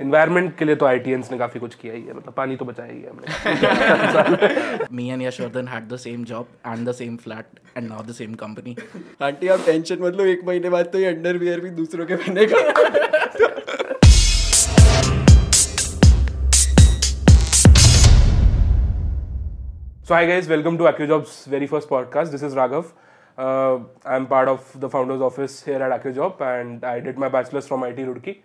Environment के लिए तो आई ने काफ़ी कुछ किया ही है मतलब पानी तो बचाया ही है हमने। Me and Yashvardhan had the same job and the same flat and now the same company aunty आप टेंशन मतलब एक महीने बाद तो ये अंडरवियर भी दूसरों के पहने का so hi guys welcome to AQ jobs very first podcast this is Raghav I am part of the founders office here at AQ job and I did my bachelors from IIT Roorkee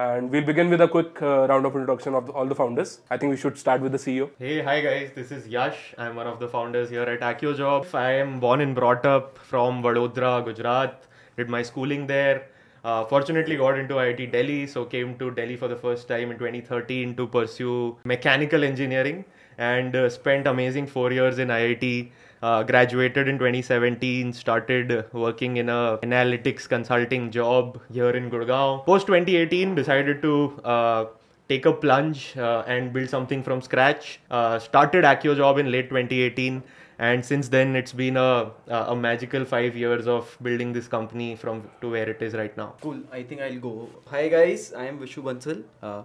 And we'll begin with a quick uh, round of introduction of all the founders. I think we should start with the CEO. Hey, hi guys, this is Yash. I'm one of the founders here at AccuJob. I am born and brought up from Vadodara, Gujarat. Did my schooling there. Uh, fortunately, got into IIT Delhi, so came to Delhi for the first time in 2013 to pursue mechanical engineering and uh, spent amazing four years in IIT. Uh, graduated in 2017, started working in a analytics consulting job here in Gurgaon. Post 2018, decided to uh, take a plunge uh, and build something from scratch. Uh, started AccuJob in late 2018, and since then it's been a a magical five years of building this company from to where it is right now. cool I think I'll go hi guys I am Vishu Bansal uh,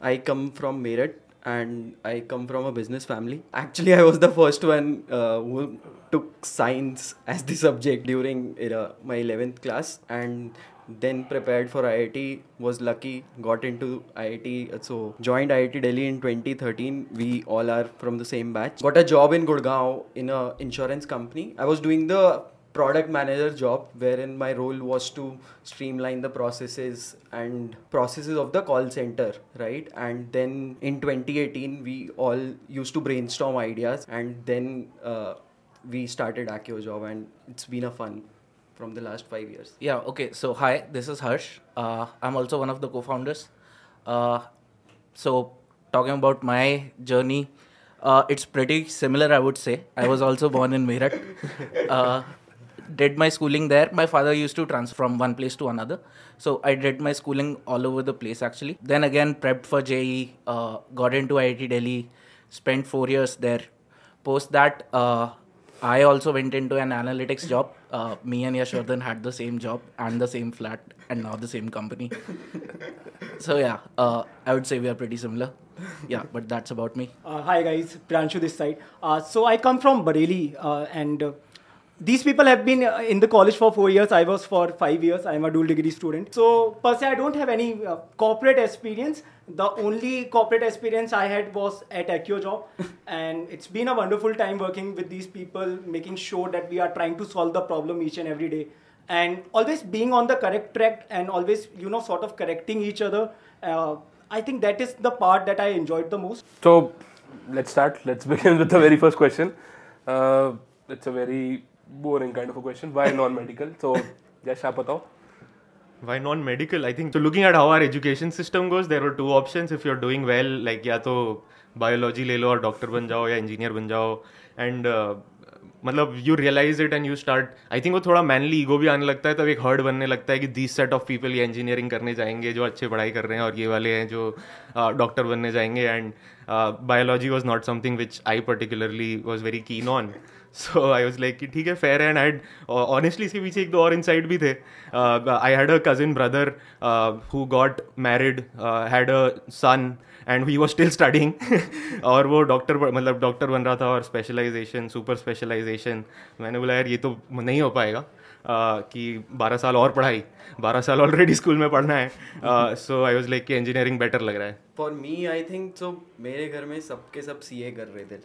I come from Meerut and I come from a business family. Actually I was the first one uh, who took science as the subject during uh, my 11th class and then prepared for IIT was lucky got into IIT so joined IIT Delhi in 2013 we all are from the same batch. Got a job in Gurgaon in a insurance company. I was doing the product manager job wherein my role was to streamline the processes and processes of the call center right and then in 2018 we all used to brainstorm ideas and then uh, we started AccuJob and it's been a fun from the last five years Yeah, okay. So, hi, this is Harsh. Uh, I'm also one of the co founders. Uh, so, talking about my journey, uh, it's pretty similar, I would say. I was also born in Meerut. Did my schooling there. My father used to transfer from one place to another. So, I did my schooling all over the place actually. Then again, prepped for JE, uh, got into IIT Delhi, spent four years there. Post that, uh, I also went into an analytics job. Uh, me and Yashvardhan had the same job and the same flat and now the same company. so yeah, uh, I would say we are pretty similar. Yeah, but that's about me. Uh, hi guys, Pranshu this side. Uh, so I come from Bareilly, uh, and uh, these people have been uh, in the college for four years. I was for five years. I'm a dual degree student. So per se, I don't have any uh, corporate experience. The only corporate experience I had was at AccuJob, and it's been a wonderful time working with these people, making sure that we are trying to solve the problem each and every day, and always being on the correct track, and always you know sort of correcting each other. Uh, I think that is the part that I enjoyed the most. So let's start. Let's begin with the very first question. Uh, it's a very boring kind of a question. Why non-medical? So आप बताओ. Why non-medical? I think so. Looking at how our education system goes, there were two options. If you're doing well, like या तो biology ले लो और doctor बन जाओ या engineer बन जाओ uh, मतलब you realise it and you start I think वो थोड़ा मैनली ईगो भी आने लगता है तब एक हर्ड बनने लगता है कि दिस सेट ऑफ़ पीपल ये इंजीनियरिंग करने जाएँगे जो अच्छे पढ़ाई कर रहे हैं और ये वाले हैं जो डॉक्टर uh, बनने जाएँगे and biology was not something which I particularly was very keen on so I was like कि ठीक है फेयर एंड आई ऑनेस्टली इसके पीछे एक दो और इनसाइड भी थे. I had a cousin brother who got married had a son and he was still studying और वो डॉक्टर मतलब डॉक्टर बन रहा था और स्पेशलाइजेशन सुपर स्पेशलाइजेशन मैंने बोला यार ये तो नहीं हो पाएगा uh, कि 12 साल और पढ़ाई. 12 साल ऑलरेडी स्कूल में पढ़ना है. सो आई वॉज़ लाइक कि इंजीनियरिंग बेटर लग रहा है. For me I think so मेरे घर में सबके सब सी ए कर रहे थे.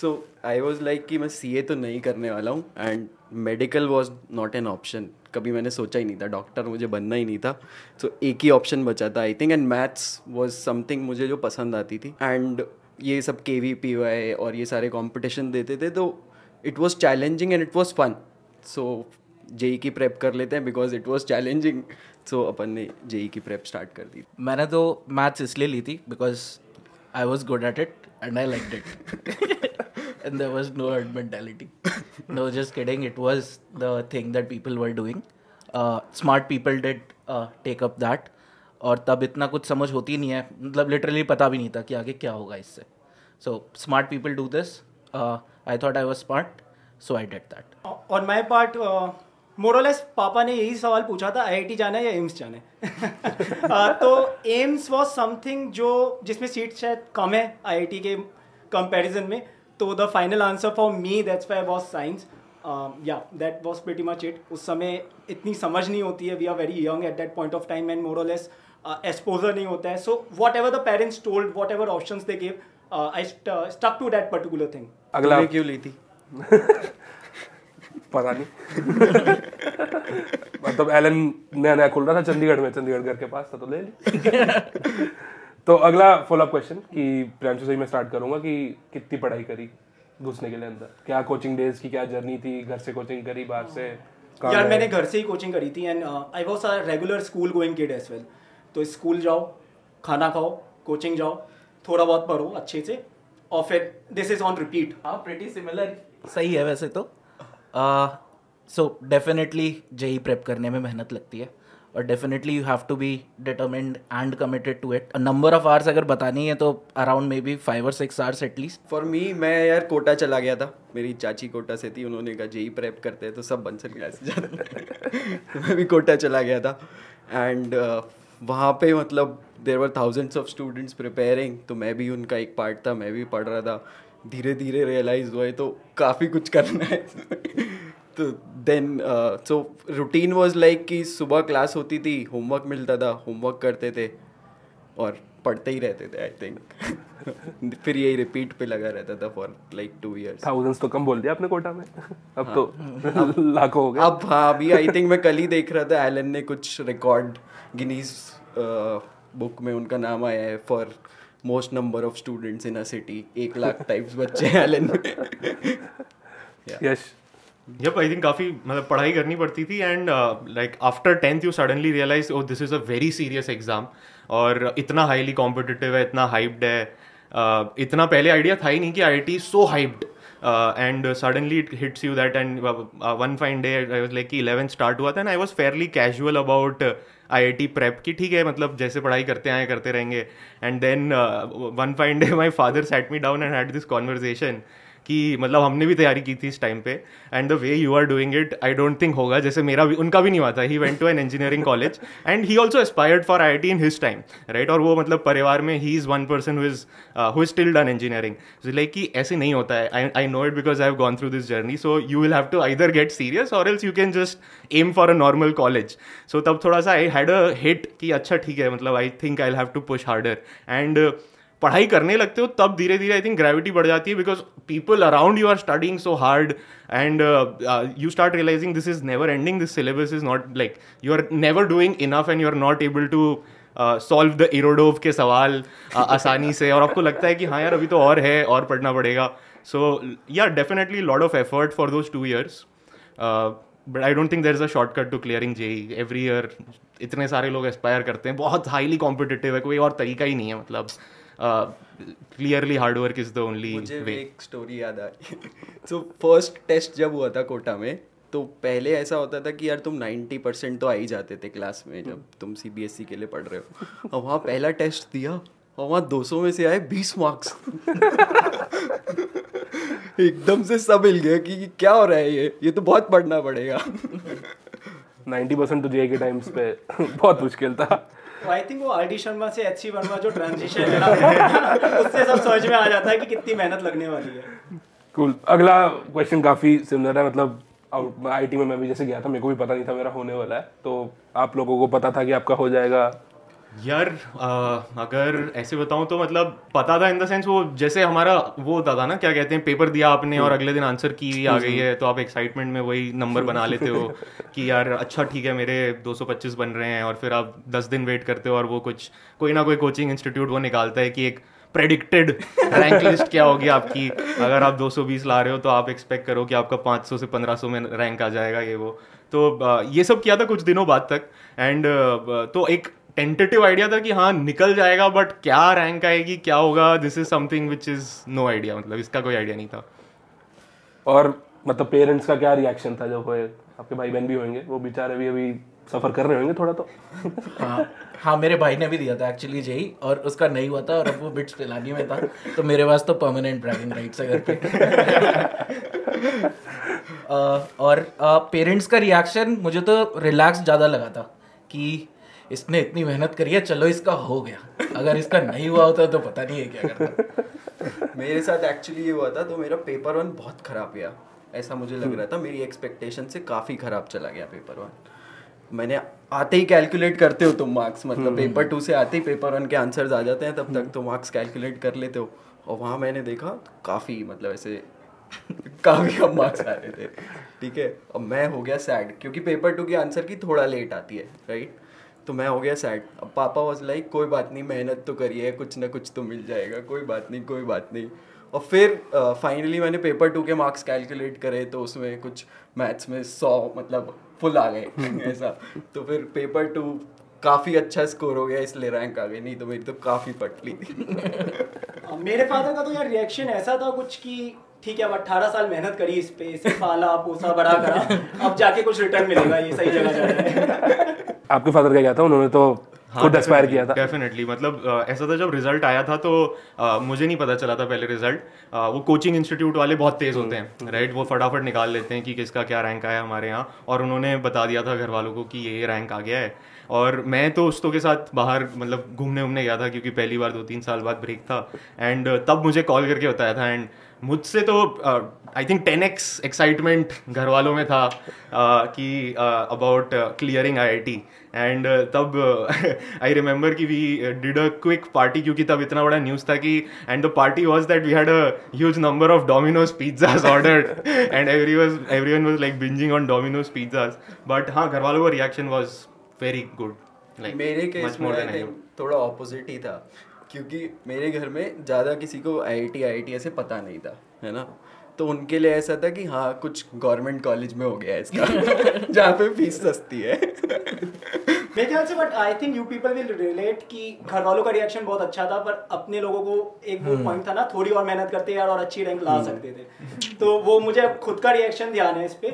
सो आई वॉज़ लाइक कि मैं सी ए तो नहीं करने वाला हूँ and medical was not an option कभी मैंने सोचा ही नहीं था डॉक्टर मुझे बनना ही नहीं था। सो so, एक ही ऑप्शन बचा था I think and maths was something मुझे जो पसंद आती थी। एंड ये सब के वी पी वाई और ये सारे कॉम्पिटिशन देते थे तो it was challenging and it was fun so JEE की प्रेप कर लेते हैं because it was challenging so अपन ने जेई की प्रेप स्टार्ट कर दी। मैंने तो मैथ्स इसलिए ली थी because I was good at it and I like it and there was no herd mentality. no, just kidding. It was the thing that people were doing. Uh, smart people did uh, take up that. और तब इतना कुछ समझ होती नहीं है मतलब literally पता भी नहीं था कि आगे क्या होगा इससे so smart people do this I thought I was smart so I did that my part, uh, more or less पापा ने यही सवाल पूछा था आईआईटी जाना है या एम्स जाना है? तो एम्स वॉज़ समथिंग जो जिसमें सीट शायद कम है आईआईटी के कंपैरिजन में तो the final answer for me that's why was science या that was pretty much it उस समय इतनी समझ नहीं होती है we are very young at that point of time and more or less exposure नहीं होता है. So whatever the parents told whatever option they give I stuck to that particular thing अगला। क्यों ली थी? पता नहीं। मतलब एलन नया नया खुल रहा था चंडीगढ़ में चंडीगढ़ घर के पास था तो ले ली। तो अगला फॉलोअप क्वेश्चन कि प्रियांशु से ही मैं स्टार्ट करूँगा कि कितनी पढ़ाई करी घुसने के लिए अंदर? क्या कोचिंग डेज़ की क्या जर्नी थी? घर से कोचिंग करी बाहर से यार मैंने घर से ही कोचिंग करी थी and I was a regular school going kid as well तो स्कूल जाओ खाना खाओ कोचिंग जाओ थोड़ा बहुत पढ़ो अच्छे से और फिर दिस इज़ ऑन रिपीट हाँ प्रिटी सिमिलर सही है वैसे तो। सो डेफिनेटली जेई प्रेप करने में मेहनत लगती है। और definitely you have to be determined and committed to it number of hours अगर बतानी है तो अराउंड मे बी फाइव और six hours at least for me मैं यार कोटा चला गया था। मेरी चाची कोटा से थी उन्होंने कहा जेई प्रेप करते हैं तो सब बंसल गया जाते मैं भी कोटा चला गया था। एंड uh, वहाँ पे मतलब there were thousands of students preparing तो मैं भी उनका एक पार्ट था मैं भी पढ़ रहा था। धीरे धीरे रियलाइज़ हुआ है तो काफ़ी कुछ करना है। तो then so routine was like कि सुबह क्लास होती थी होमवर्क मिलता था होमवर्क करते थे और पढ़ते ही रहते थे आई थिंक फिर यही रिपीट पे लगा रहता था for like two years thousands तो कम बोल दिया आपने कोटा में। अब तो लाखों हो गए। अब हाँ अभी आई थिंक मैं कल ही देख रहा था एलन ने कुछ रिकॉर्ड गिनीज बुक में उनका नाम आया है for most number of students in a city एक लाख टाइप्स बच्चे हैं एलन में यश यप आई थिंक काफ़ी मतलब पढ़ाई करनी पड़ती थी and like after tenth you suddenly realise oh this is a very serious exam और इतना हाईली कॉम्पिटिटिव है इतना हाइप्ड है। Uh, इतना पहले आइडिया था ही नहीं कि I T so hyped and suddenly it hits you that and one fine day I was like कि इलेवेंथ स्टार्ट हुआ था and I was fairly casual about I prep की, ठीक है मतलब जैसे पढ़ाई करते आए, करते रहेंगे। And then one fine day my father set me down and had this conversation कि मतलब हमने भी तैयारी की थी इस टाइम पे and the way you are doing it I don't think होगा। जैसे मेरा भी, उनका भी नहीं हुआ था। He went to an engineering college and he also aspired for I T in his time right और वो मतलब परिवार में he is one person who is who is still done engineering like कि ऐसे नहीं होता है। I know it because I have gone through this journey so you will have to either get serious or else you can just aim for a normal college so तब थोड़ा सा I had a hit कि अच्छा ठीक है मतलब I think I have to push harder and पढ़ाई करने लगते हो तब धीरे धीरे आई थिंक ग्रेविटी बढ़ जाती है because people around you are studying so hard and you start realising this is never ending this syllabus is not like you are never doing enough and you are not able to solve the Irodov के सवाल uh, आसानी से और आपको लगता है कि हाँ यार अभी तो और है और पढ़ना पड़ेगा। So yeah definitely lot of effort for those two years but I don't think there is a shortcut to clearing JEE every year इतने सारे लोग एस्पायर करते हैं। बहुत हाईली कॉम्पिटिटिव है कोई और तरीका ही नहीं है मतलब। Clearly hard work is the only मुझे वे एक स्टोरी याद आई। सो फ़र्स्ट टेस्ट जब हुआ था कोटा में तो पहले ऐसा होता था कि यार तुम 90 परसेंट तो आ ही जाते थे क्लास में जब तुम सीबीएसई के लिए पढ़ रहे हो। और वहाँ पहला टेस्ट दिया और वहाँ 200 में से आए 20 मार्क्स एकदम से सब हिल गया कि क्या हो रहा है ये? ये तो बहुत पढ़ना पड़ेगा। 90% तो जेई के टाइम्स पे बहुत मुश्किल था। आई थिंक वो आर डी शर्मा से वर्मा जो ट्रांजिशन है उससे सब समझ में आ जाता है कि कितनी मेहनत लगने वाली है। कूल अगला क्वेश्चन काफ़ी सिमिलर है मतलब आईटी में मैं भी जैसे गया था, मेरे को भी पता नहीं था मेरा होने वाला है तो आप लोगों को पता था कि आपका हो जाएगा यार uh, अगर ऐसे बताऊँ तो मतलब पता था इन द सेंस वो जैसे हमारा वो होता था ना क्या कहते हैं पेपर दिया आपने और अगले दिन आंसर की आ गई है तो आप एक्साइटमेंट में वही नंबर बना लेते हो कि यार अच्छा ठीक है मेरे 225 बन रहे हैं और फिर आप 10 दिन वेट करते हो और वो कुछ कोई ना कोई कोचिंग इंस्टीट्यूट वो निकालता है कि एक प्रेडिक्टेड रैंक लिस्ट क्या होगी आपकी। अगर आप 220 ला रहे हो तो आप एक्सपेक्ट करो कि आपका 500 से 1500 में रैंक आ जाएगा ये वो। तो ये सब किया था कुछ दिनों बाद तक। एंड तो एक टेंटेटिव आइडिया था कि हाँ निकल जाएगा बट क्या रैंक आएगी क्या होगा? This is something which is no idea मतलब इसका कोई आइडिया नहीं था। और मतलब पेरेंट्स का क्या रिएक्शन था? जब हुए आपके भाई बहन भी होंगे वो बेचारे भी अभी सफ़र कर रहे होंगे थोड़ा तो। हाँ हाँ मेरे भाई ने भी दिया था एक्चुअली जेई और उसका नहीं हुआ था और अब वो बिट्स पिलानी में था तो मेरे पास तो परमानेंट ड्राइविंग राइट्स है घर पे। और पेरेंट्स का रिएक्शन मुझे तो रिलैक्स ज़्यादा लगा था कि इसने इतनी मेहनत करी है चलो इसका हो गया। अगर इसका नहीं हुआ होता तो पता नहीं है क्या करता मेरे साथ एक्चुअली ये हुआ था तो मेरा पेपर वन बहुत खराब गया। ऐसा मुझे लग रहा था मेरी एक्सपेक्टेशन से काफ़ी खराब चला गया पेपर वन मैंने आते ही कैलकुलेट करते हो तुम मार्क्स मतलब पेपर टू से आते ही पेपर वन के आंसर्स आ जाते हैं तब तक तो मार्क्स कैलकुलेट कर लेते हो। और वहाँ मैंने देखा तो काफ़ी मतलब ऐसे काफ़ी कम मार्क्स आ रहे थे। ठीक है? अब मैं हो गया सैड क्योंकि पेपर टू के आंसर की थोड़ा लेट आती है राइट तो मैं हो गया सैड अब पापा वॉज़ लाइक कोई बात नहीं मेहनत तो करिए कुछ ना कुछ तो मिल जाएगा कोई बात नहीं कोई बात नहीं. और फिर फाइनली uh, मैंने पेपर टू के मार्क्स कैलकुलेट करे तो उसमें कुछ मैथ्स में सौ मतलब फुल आ गए ऐसा। तो फिर पेपर टू काफ़ी अच्छा स्कोर हो गया इसलिए रैंक आ गई नहीं तो मेरी तो काफ़ी पटली थी। मेरे फादर का तो यार रिएक्शन ऐसा था कुछ कि ठीक है अब अट्ठारह साल मेहनत करी इस पे इसे पाला पोसा बड़ा करा अब जाके कुछ रिटर्न मिलेगा ये सही जगह जा रहा है। आपके फादर का क्या था उन्होंने तो खुद एस्पायर किया था। डेफिनेटली मतलब ऐसा था जब रिज़ल्ट आया था तो uh, मुझे नहीं पता चला था पहले रिज़ल्ट uh, वो कोचिंग इंस्टीट्यूट वाले बहुत तेज होते हैं राइट वो फटाफट निकाल लेते हैं कि किसका क्या रैंक आया हमारे यहाँ और उन्होंने बता दिया था घर वालों को कि ये रैंक आ गया है। और मैं तो दोस्तों के साथ बाहर मतलब घूमने उमने गया था क्योंकि पहली बार दो तीन साल बाद ब्रेक था। एंड तब मुझे कॉल करके बताया था एंड मुझसे तो I think ten ex excitement घर वालों में था uh, कि about clearing I I T and तब आई रिमेंबर कि we did a quick party क्योंकि तब इतना बड़ा न्यूज़ था कि and the party was that we had a huge number of Domino's pizzas ordered and every was everyone was like bingeing on Domino's pizzas but हाँ घर वालों का रिएक्शन वॉज़ वेरी गुड मेरे केस में थोड़ा opposite ही था। क्योंकि मेरे घर में ज़्यादा किसी को आई आई टी आई टी ऐसे पता नहीं था है ना? तो उनके लिए ऐसा था कि हाँ कुछ गवर्नमेंट कॉलेज में हो गया है इसका जहाँ पे फ़ीस सस्ती है। मेरे ख्याल से but I think you people will relate कि घर वालों का रिएक्शन बहुत अच्छा था पर अपने लोगों को एक वो पॉइंट था ना थोड़ी और मेहनत करते यार और अच्छी रैंक ला हम्म। सकते थे। तो वो मुझे खुद का रिएक्शन ध्यान है इस पे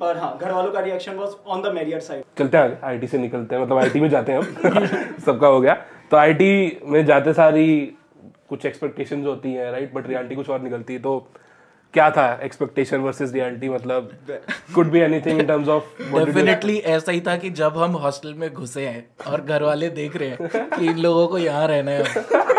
पर हाँ घर वालों का reaction was on the merrier side चलते हैं आईटी से निकलते हैं मतलब आईटी में जाते हैं हम सबका हो गया। तो आईटी में जाते सारी कुछ एक्सपेक्टेशन होती हैं राइट बट रियलिटी कुछ और निकलती है तो क्या था एक्सपेक्टेशन वर्सेस रियलिटी मतलब could be anything in terms of definitely ऐसा ही था कि जब हम हॉस्टल में घुसे हैं और घर वाले देख रहे हैं कि इन लोगों को यहाँ रहना है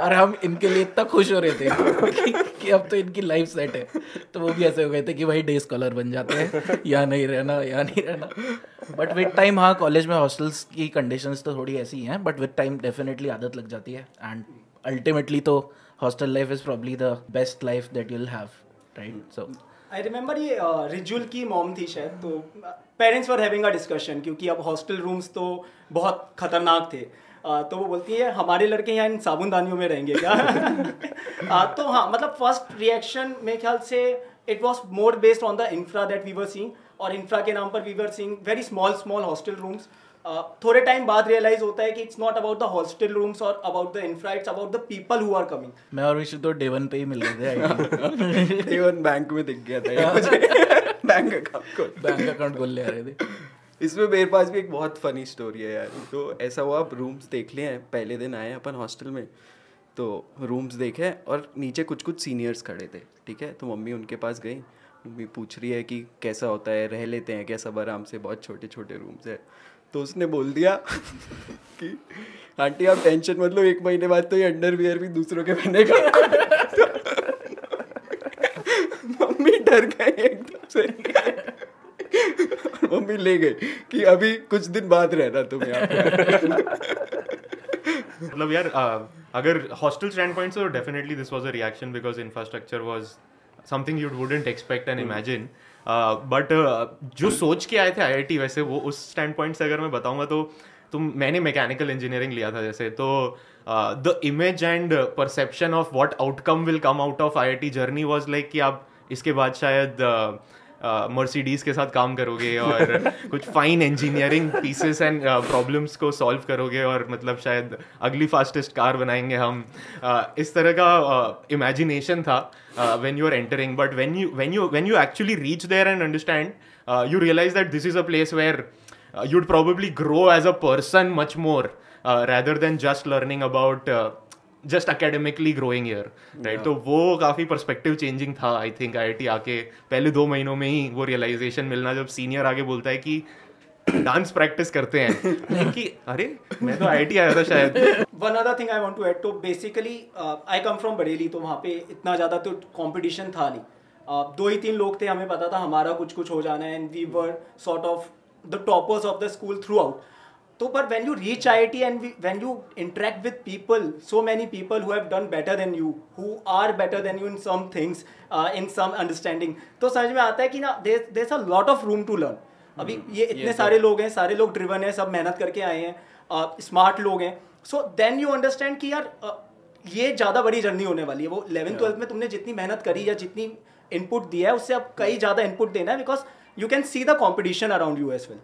और हम इनके लिए इतना खुश हो रहे थे कि, कि अब तो इनकी लाइफ सेट है। तो वो भी ऐसे हो गए थे कि भाई डे स्कॉलर बन जाते हैं। या नहीं रहना या नहीं रहना। बट विद टाइम हाँ कॉलेज में हॉस्टल्स की कंडीशंस तो थोड़ी ऐसी हैं बट विद टाइम डेफिनेटली आदत लग जाती है। एंड अल्टीमेटली तो hostel life is probably the best life that you'll have right so I remember ये रिजुल uh, की मॉम थी शायद तो parents were having a discussion क्योंकि अब हॉस्टल रूम्स तो बहुत खतरनाक थे। आ, तो वो बोलती है हमारे लड़के यहाँ इन साबुनदानियों में रहेंगे क्या? आ, तो हाँ मतलब फ़र्स्ट रिएक्शन मेरे ख्याल से it was more based on the infra that we were seeing और इंफ्रा के नाम पर we were seeing very small small hostel rooms थोड़े टाइम बाद रियलाइज़ होता है कि it's not about the hostel rooms or about the infra it's about the people who are coming मैं और विशु तो डेवन पे ही मिल गए थे डेवन बैंक में दिख गया था बैंक अकाउंट बैंक अकाउंट खोल ले आ रहे थे। इसमें मेरे पास भी एक बहुत फनी स्टोरी है यार। तो ऐसा हुआ, आप रूम्स देख लिए हैं, पहले दिन आए अपन हॉस्टल में तो रूम्स देखे और नीचे कुछ कुछ सीनियर्स खड़े थे, ठीक है? तो मम्मी उनके पास गई, मम्मी पूछ रही है कि कैसा होता है, रह लेते हैं क्या सब आराम से? बहुत छोटे छोटे रूम्स है। तो उसने बोल दिया कि, आंटी, आप टेंशन मतलब एक महीने बाद तो ये अंडरवियर भी दूसरों के पहनेगा मम्मी डर गए एकदम से। मम्मी ले गई कि अभी कुछ दिन बाद रहना तुम यहाँ मतलब यार अगर हॉस्टल स्टैंड पॉइंट से definitely this was a reaction because infrastructure was something you wouldn't expect and imagine but जो सोच के आए थे आईआईटी वैसे वो उस स्टैंड पॉइंट से अगर मैं बताऊँगा तो तुम मैंने मैकेनिकल इंजीनियरिंग लिया था जैसे तो the image and perception of what outcome will come out of IIT journey was like कि आप इसके बाद शायद uh, मर्सिडीज के साथ काम करोगे और कुछ fine engineering pieces and problems को सॉल्व करोगे और मतलब शायद अगली फास्टेस्ट कार बनाएँगे हम। uh, इस तरह का इमेजिनेशन uh, था when you are entering but when you when you when you actually reach there and understand you realise that this is a place where you'd you'd grow as a more uh, rather than just learning about uh, just academically growing here right तो वो काफ़ी perspective changing था I think आई आके पहले दो महीनों में ही वो रियलाइजेशन मिलना जब सीनियर आगे बोलता है कि डांस प्रैक्टिस करते हैं। कि अरे मैं तो आई आया था शायद। One other thing I want to add तो basically I come from Bareilly तो वहाँ पे इतना ज़्यादा तो कंपटीशन था नहीं। Uh, दो ही तीन लोग थे हमें पता था हमारा कुछ कुछ हो जाना है and we were sort of the toppers of the school throughout तो but when you reach I T and when you interact with people so many people who have done better than you who are better than you in some things in some understanding तो समझ में आता है कि ना there's a lot of room to learn अभी hmm. ये इतने ये सारे लोग हैं सारे लोग ड्रिवन हैं सब मेहनत करके आए हैं uh, स्मार्ट लोग हैं. सो देन यू अंडरस्टैंड कि यार uh, ये ज़्यादा बड़ी जर्नी होने वाली है. वो इलेवन ट्वेल्थ में तुमने जितनी मेहनत करी या जितनी इनपुट दिया है उससे अब कई hmm. ज़्यादा इनपुट देना है because you can see the competition around you as well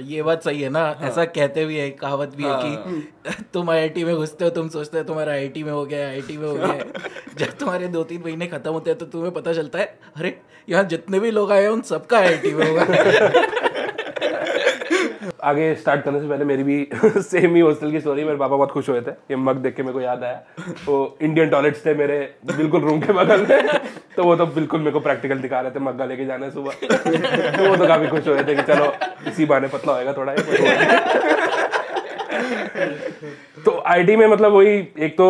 ये बात सही है ना? हाँ. ऐसा कहते भी है कहावत भी हाँ. है। कि तुम आईआईटी में घुसते हो तुम सोचते हो तुम्हारा आईआईटी में हो गया आईआईटी में हो गया। जब तुम्हारे दो तीन महीने खत्म होते हैं तो तुम्हें पता चलता है अरे यहाँ जितने भी लोग आए हैं उन सबका आईआईटी में होगा। आगे स्टार्ट करने से पहले मेरी भी सेम ही हॉस्टल की स्टोरी मेरे पापा बहुत खुश हुए थे। ये मग देख के मेरे को याद आया। वो इंडियन टॉयलेट्स थे मेरे बिल्कुल रूम के बगल में। तो वो तो बिल्कुल मेरे को प्रैक्टिकल दिखा रहे थे। मग्गा लेके जाना है सुबह। तो वो तो काफ़ी खुश हुए थे कि चलो इसी बहाने पतला होएगा थोड़ा। तो आईटी में मतलब वही एक तो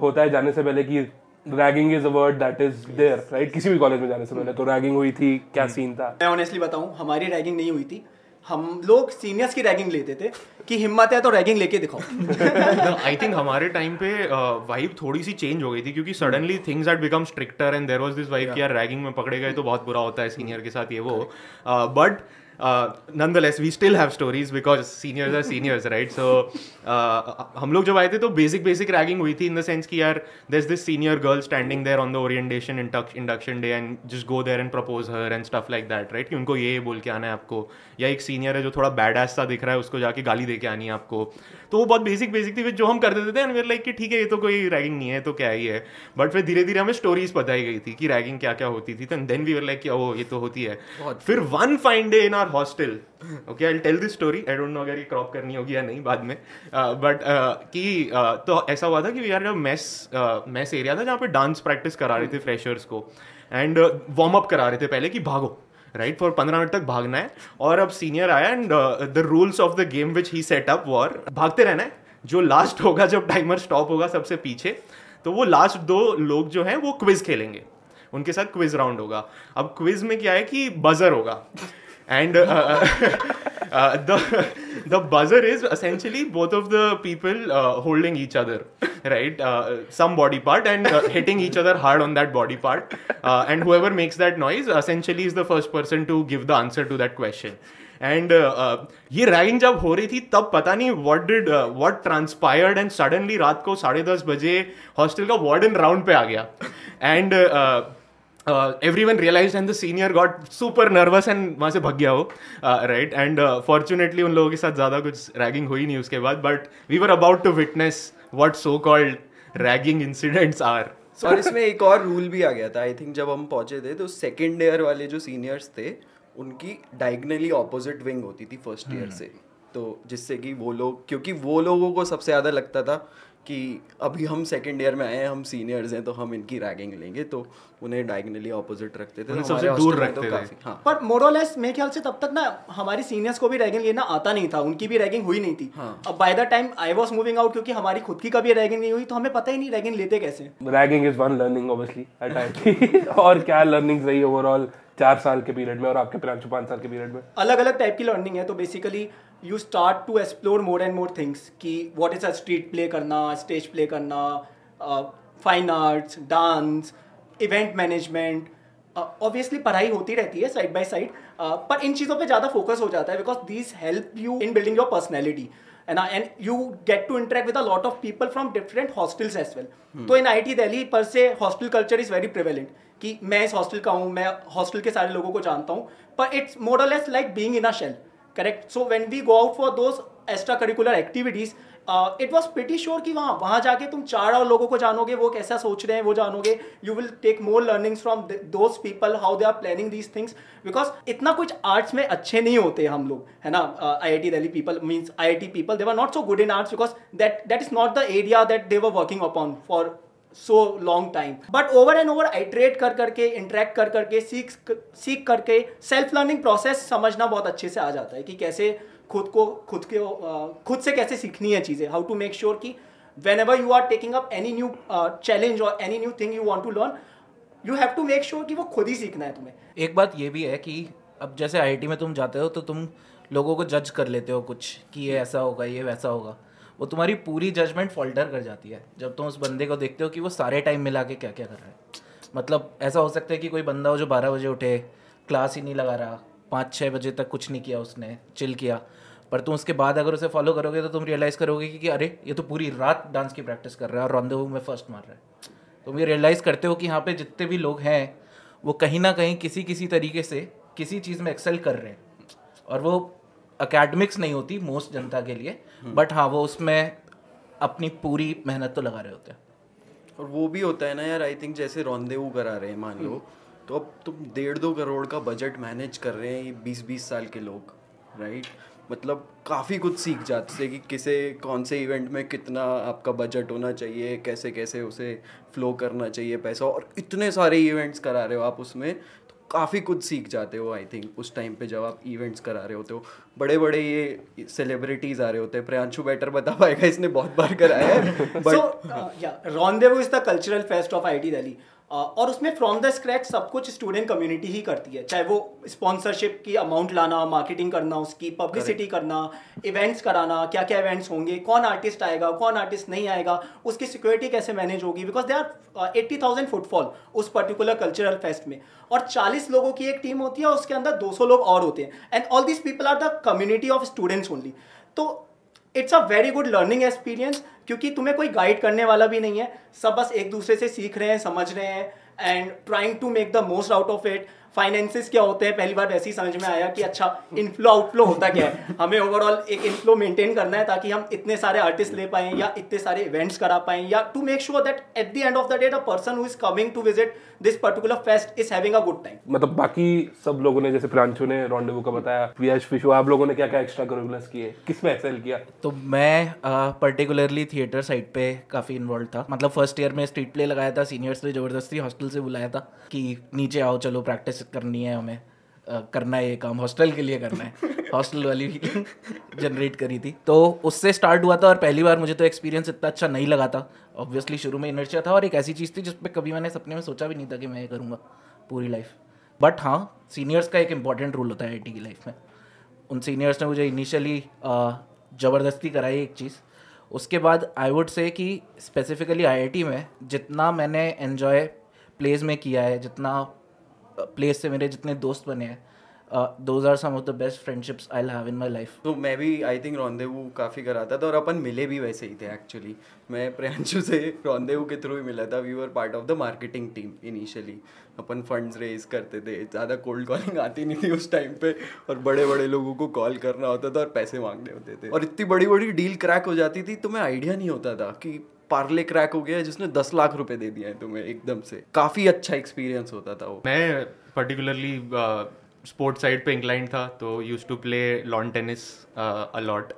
होता है जाने से पहले कि ragging is a word that is there right किसी भी कॉलेज में जाने से पहले। तो रैगिंग हुई थी क्या सीन था? मैं ऑनेस्टली बताऊँ हमारी रैगिंग नहीं हुई थी। हम लोग सीनियर्स की रैगिंग लेते थे कि हिम्मत है तो रैगिंग लेके दिखाओ। आई थिंक हमारे टाइम पे वाइब uh, थोड़ी सी चेंज हो गई थी क्योंकि suddenly things had become stricter and there was this vibe कि यार रैगिंग में पकड़े गए तो बहुत बुरा होता है सीनियर के साथ ये वो। But uh, uh, nonetheless we still have stories because seniors are seniors right so uh, हम लोग जब आए थे तो basic basic ragging हुई थी in the sense कि यार there's this senior girl standing there on the orientation induction day and just go there and propose her and stuff like that right कि उनको ये बोल के आना है आपको या एक सीनियर है जो थोड़ा बैड एस सा दिख रहा है उसको जाके गाली दे के आनी है आपको तो वो बहुत बेसिक बेसिक थी जो हम कर देते थे एंड वेर लाइक कि ठीक है ये तो कोई रैगिंग नहीं है तो क्या ही है बट फिर धीरे धीरे हमें स्टोरीज बताई गई थी कि रैगिंग क्या क्या होती थी तो देन वी वर लाइक ओ ये तो होती है फिर one fine day in our hostel okay I tell this story I don't know अगर ये क्रॉप करनी होगी या नहीं बाद में. बट uh, uh, कि uh, तो ऐसा हुआ था कि यार जब मैस मैस एरिया था जहाँ पे डांस प्रैक्टिस करा रहे थे फ्रेशर्स को. एंड वार्म अप करा रहे थे पहले कि भागो राइट फॉर पंद्रह मिनट तक भागना है. और अब सीनियर आया and the rules of the game which he set up were भागते रहना है. जो लास्ट होगा जब टाइमर स्टॉप होगा सबसे पीछे तो वो लास्ट दो लोग जो हैं वो क्विज खेलेंगे. उनके साथ क्विज राउंड होगा. अब क्विज में क्या है कि बजर होगा. and uh, uh, the the buzzer is essentially both of the people uh, holding each other right some body part and hitting each other hard on that body part and whoever makes that noise essentially is the first person to give the answer to that question and uh, ये ragging जब हो रही थी तब पता नहीं what did what transpired and suddenly रात को साढ़े दस बजे हॉस्टल का वार्डन राउंड पे आ गया and everyone realise and the senior got super nervous and वहाँ से भग गया हो राइट एंड फॉर्चुनेटली उन लोगों के साथ ज़्यादा कुछ रैगिंग हुई नहीं उसके बाद but we were about to witness what so called ragging incidents are और इसमें एक और रूल भी आ गया था आई थिंक जब हम पहुँचे थे तो सेकेंड ईयर वाले जो सीनियर्स थे उनकी डायगनली ऑपोजिट विंग होती थी फ़र्स्ट ईयर hmm. से। तो जिससे कि वो लोग क्योंकि वो लोगों को सबसे ज़्यादा लगता था कि अभी हम सेकेंड ईयर में आए हैं हम सीनियर्स हैं तो हम इनकी रैगिंग लेंगे तो उन्हें डायगनली ऑपोजिट रखते थे तो सबसे दूर रखते तो थे। हाँ। पर मोरलेस मेरे ख्याल से तब तक ना हमारी सीनियर्स को भी रैगिंग लेना आता नहीं था उनकी भी रैगिंग हुई नहीं थी। हाँ. अब by the time I was moving out क्योंकि हमारी खुद की कभी रैगिंग नहीं हुई तो हमें पता ही नहीं रैगिंग लेते कैसे। Ragging is one learning obviously और क्या लर्निंग रही ओवरऑल चार साल के पीरियड में और आपके पाँच साल के पीरियड में? अलग अलग टाइप की लर्निंग है तो basically you start to explore more and more things कि what is a street play करना स्टेज प्ले करना fine arts dance event management obviously पढ़ाई होती रहती है साइड बाई साइड पर इन चीज़ों पे ज़्यादा फोकस हो जाता है because this help you in building your personality and and you get to interact with a lot of people from different hostels as well तो in I I T Delhi से hostel culture is very prevalent कि मैं इस hostel का हूँ मैं hostel के सारे लोगों को जानता हूँ पर it's modal as like being in a shell correct. So we go out for those extracurricular activities it was pretty sure कि वहाँ वहाँ जाके तुम चार और लोगों को जानोगे, वो कैसा सोच रहे हैं, वो जानोगे। You will take more learnings from those people how they are planning these things because इतना कुछ आर्ट्स में अच्छे नहीं होते हम लोग, है ना? I I T Delhi people means I I T people they were not so good in arts because that that is not the area that they were working upon for so long time but over and over iterate कर करके interact कर करके सीख सीख करके self learning process समझना बहुत अच्छे से आ जाता है कि कैसे खुद को, खुद के खुद से कैसे सीखनी है चीज़ें। हाउ टू मेक श्योर कि whenever you are taking up any new challenge और any new thing you want to learn you have to make sure कि वो खुद ही सीखना है तुम्हें। एक बात ये भी है कि अब जैसे आईआईटी में तुम जाते हो तो तुम लोगों को जज कर लेते हो कुछ कि ये ऐसा होगा, ये वैसा होगा। वो तुम्हारी पूरी जजमेंट फॉल्टर कर जाती है। जब तुम उस बंदे को देखते हो कि वो सारे टाइम मिला के क्या क्या कर रहा है। मतलब ऐसा हो सकता है कि कोई बंदा हो जो बारह बजे उठे क्लास ही नहीं लगा रहा पाँच छः बजे तक कुछ नहीं किया उसने चिल किया। पर तुम उसके बाद अगर उसे फॉलो करोगे तो तुम रियलाइज़ करोगे कि, कि अरे ये तो पूरी रात डांस की प्रैक्टिस कर रहा है और रॉन्देवू में फ़र्स्ट मार रहा है। तुम ये रियलाइज़ करते हो कि यहाँ पे जितने भी लोग हैं वो कहीं ना कहीं किसी किसी तरीके से किसी चीज़ में एक्सेल कर रहे हैं। और वो अकेडमिक्स नहीं होती मोस्ट जनता के लिए बट हाँ वो उसमें अपनी पूरी मेहनत तो लगा रहे होते हैं। और वो भी होता है ना यार आई थिंक जैसे रौंदेवू करा रहे हैं मान लो तो अब तुम डेढ़ दो करोड़ का बजट मैनेज कर रहे हैं ये बीस बीस साल के लोग राइट मतलब काफ़ी कुछ सीख जाते से कि किसे कौन से इवेंट में कितना आपका बजट होना चाहिए कैसे कैसे उसे फ्लो करना चाहिए पैसा और इतने सारे इवेंट्स करा रहे हो आप उसमें काफ़ी कुछ सीख जाते हो आई थिंक उस टाइम पे जब आप इवेंट्स करा रहे होते हो। बड़े बड़े ये सेलिब्रिटीज आ रहे होते हैं। प्रियांशु बेटर बता पाएगा इसने बहुत बार कराया है। But rendezvous is the cultural fest of I T Delhi और उसमें फ्रॉम द स्क्रैच सब कुछ स्टूडेंट कम्युनिटी ही करती है। चाहे वो स्पॉन्सरशिप की अमाउंट लाना मार्केटिंग करना उसकी पब्लिसिटी करना इवेंट्स कराना क्या क्या इवेंट्स होंगे कौन आर्टिस्ट आएगा कौन आर्टिस्ट नहीं आएगा उसकी सिक्योरिटी कैसे मैनेज होगी? Because they are eighty thousand footfall उस पर्टिकुलर कल्चरल फेस्ट में। और चालीस लोगों की एक टीम होती है और उसके अंदर दो सौ लोग और होते हैं। And all this people are the community of students only तो it's a very good learning experience क्योंकि तुम्हें कोई गाइड करने वाला भी नहीं है। सब बस एक दूसरे से सीख रहे हैं, समझ रहे हैं and trying to make the most out of it finances क्या होते हैं? पहली बार वैसे ही समझ में आया कि अच्छा इनफ्लो आउटफ्लो होता क्या है? हमें ओवरऑल एक इनफ्लो मेंटेन करना है ताकि हम इतने सारे आर्टिस्ट ले पाए या इतने सारे इवेंट्स करा पाए या to make sure that at the end of the day the person who is coming to visit this particular fest is having a good time मतलब बाकी सब लोगों ने जैसे प्रांशु ने रॉन्डेवू का बताया यश फिशु आप लोगों ने क्या क्या एक्स्ट्रा करिकुलर्स किए? किसमें एक्सेल किया? तो मैं पर्टिकुलरली थिएटर साइड पे काफ़ी इन्वॉल्व था। मतलब फ़र्स्ट ईयर में स्ट्रीट प्ले लगाया था सीनियर्स ने ज़बरदस्ती हॉस्टल से बुलाया था कि नीचे आओ चलो प्रैक्टिस करनी है हमें। करना है ये काम, हॉस्टल के लिए करना है। हॉस्टल वाली भी जनरेट करी थी। तो उससे स्टार्ट हुआ था और पहली बार मुझे तो एक्सपीरियंस इतना अच्छा नहीं लगा था। ऑब्वियसली शुरू में इनर्शिया था और एक ऐसी चीज़ थी जिस पर कभी मैंने सपने में सोचा भी नहीं था कि मैं ये करूँगा पूरी लाइफ बट हाँ सीनियर्स का एक इंपॉर्टेंट रोल होता है आई की लाइफ में। उन सीनियर्स ने मुझे इनिशियली ज़बरदस्ती कराई एक चीज़। उसके बाद आई वुड से कि स्पेसिफिकली आईआईटी में जितना मैंने एन्जॉय प्लेस में किया है, जितना प्लेस से मेरे जितने दोस्त बने हैं those are some of the best friendships I have in my life तो मैं भी आई थिंक रॉन्देवू काफ़ी कराता था और अपन मिले भी वैसे ही थे एक्चुअली मैं प्रियांशु से रॉन्देवू के थ्रू ही मिला था. We were part of the marketing team initially upon funds raise करते थे. ज़्यादा कोल्ड कॉलिंग आती नहीं थी उस टाइम पे और बड़े बड़े लोगों को कॉल करना होता था और पैसे मांगने होते थे. और इतनी बड़ी बड़ी डील क्रैक हो जाती थी तो मैं आइडिया नहीं होता था कि पार्ले क्रैक हो गया जिसने दस लाख रुपए दे दिया है तुम्हें एकदम से। काफ़ी अच्छा एक्सपीरियंस होता था वो। मैं पर्टिकुलरली स्पोर्ट्स साइड पे इंक्लाइंड था तो used to play lawn tennis a lot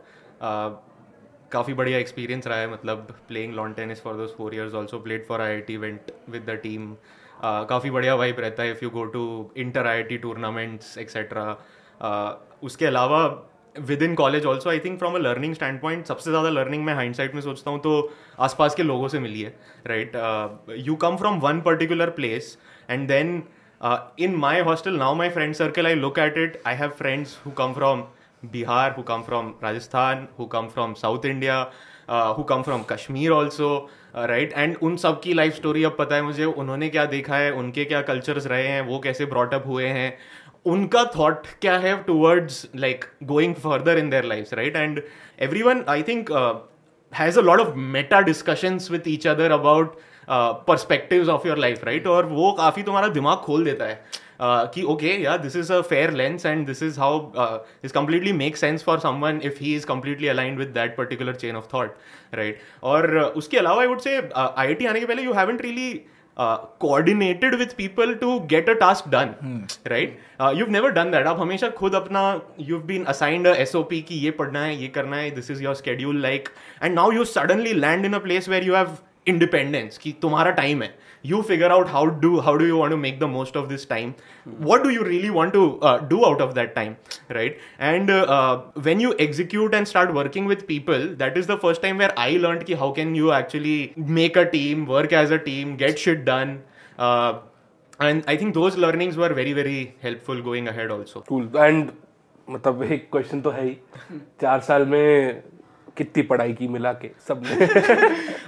काफ़ी बढ़िया एक्सपीरियंस रहा है मतलब playing lawn tennis for those four years also played for I I T event with the team काफ़ी बढ़िया वाइब रहता है if you go to inter I I T tournaments etcetera उसके अलावा within college also I think from a learning standpoint सबसे ज़्यादा learning मैं hind side में सोचता हूँ तो आसपास के लोगों से मिली है right you come from one particular place and then in my hostel now my friend circle I look at it I have friends who come from Bihar who come from Rajasthan who come from south India who come from Kashmir also right and उन सब की life story अब पता है मुझे, उन्होंने क्या देखा है, उनके क्या कल्चर्स रहे हैं, वो कैसे ब्रॉटअप हुए हैं उनका थॉट क्या है towards like going further in their life right and everyone I think has a lot of meta discussions with each other about perspective of your life right और वो काफ़ी तुम्हारा दिमाग खोल देता है uh, कि ओके यार this is a fair lens and this is how is completely make sense for someone if he is completely aligned with that particular chain of thought right और uh, उसके अलावा I would say I I T आने के पहले you haven't really coordinated with people to get a task done right you never done that आप हमेशा खुद अपना you been assigned S O P की ये पढ़ना है ये करना है this is your schedule like and now you suddenly land in a place where you have independence कि तुम्हारा टाइम है। you figure out how do how do you want to make the most of this time what do you really want to uh, do out of that time right and uh, uh, when you execute and start working with people that is the first time where i learned ki how can you actually make a team work as a team get shit done uh, and i think those learnings were very very helpful going ahead also cool and मतलब एक question तो है ही चार साल में कितनी पढ़ाई की मिला के सब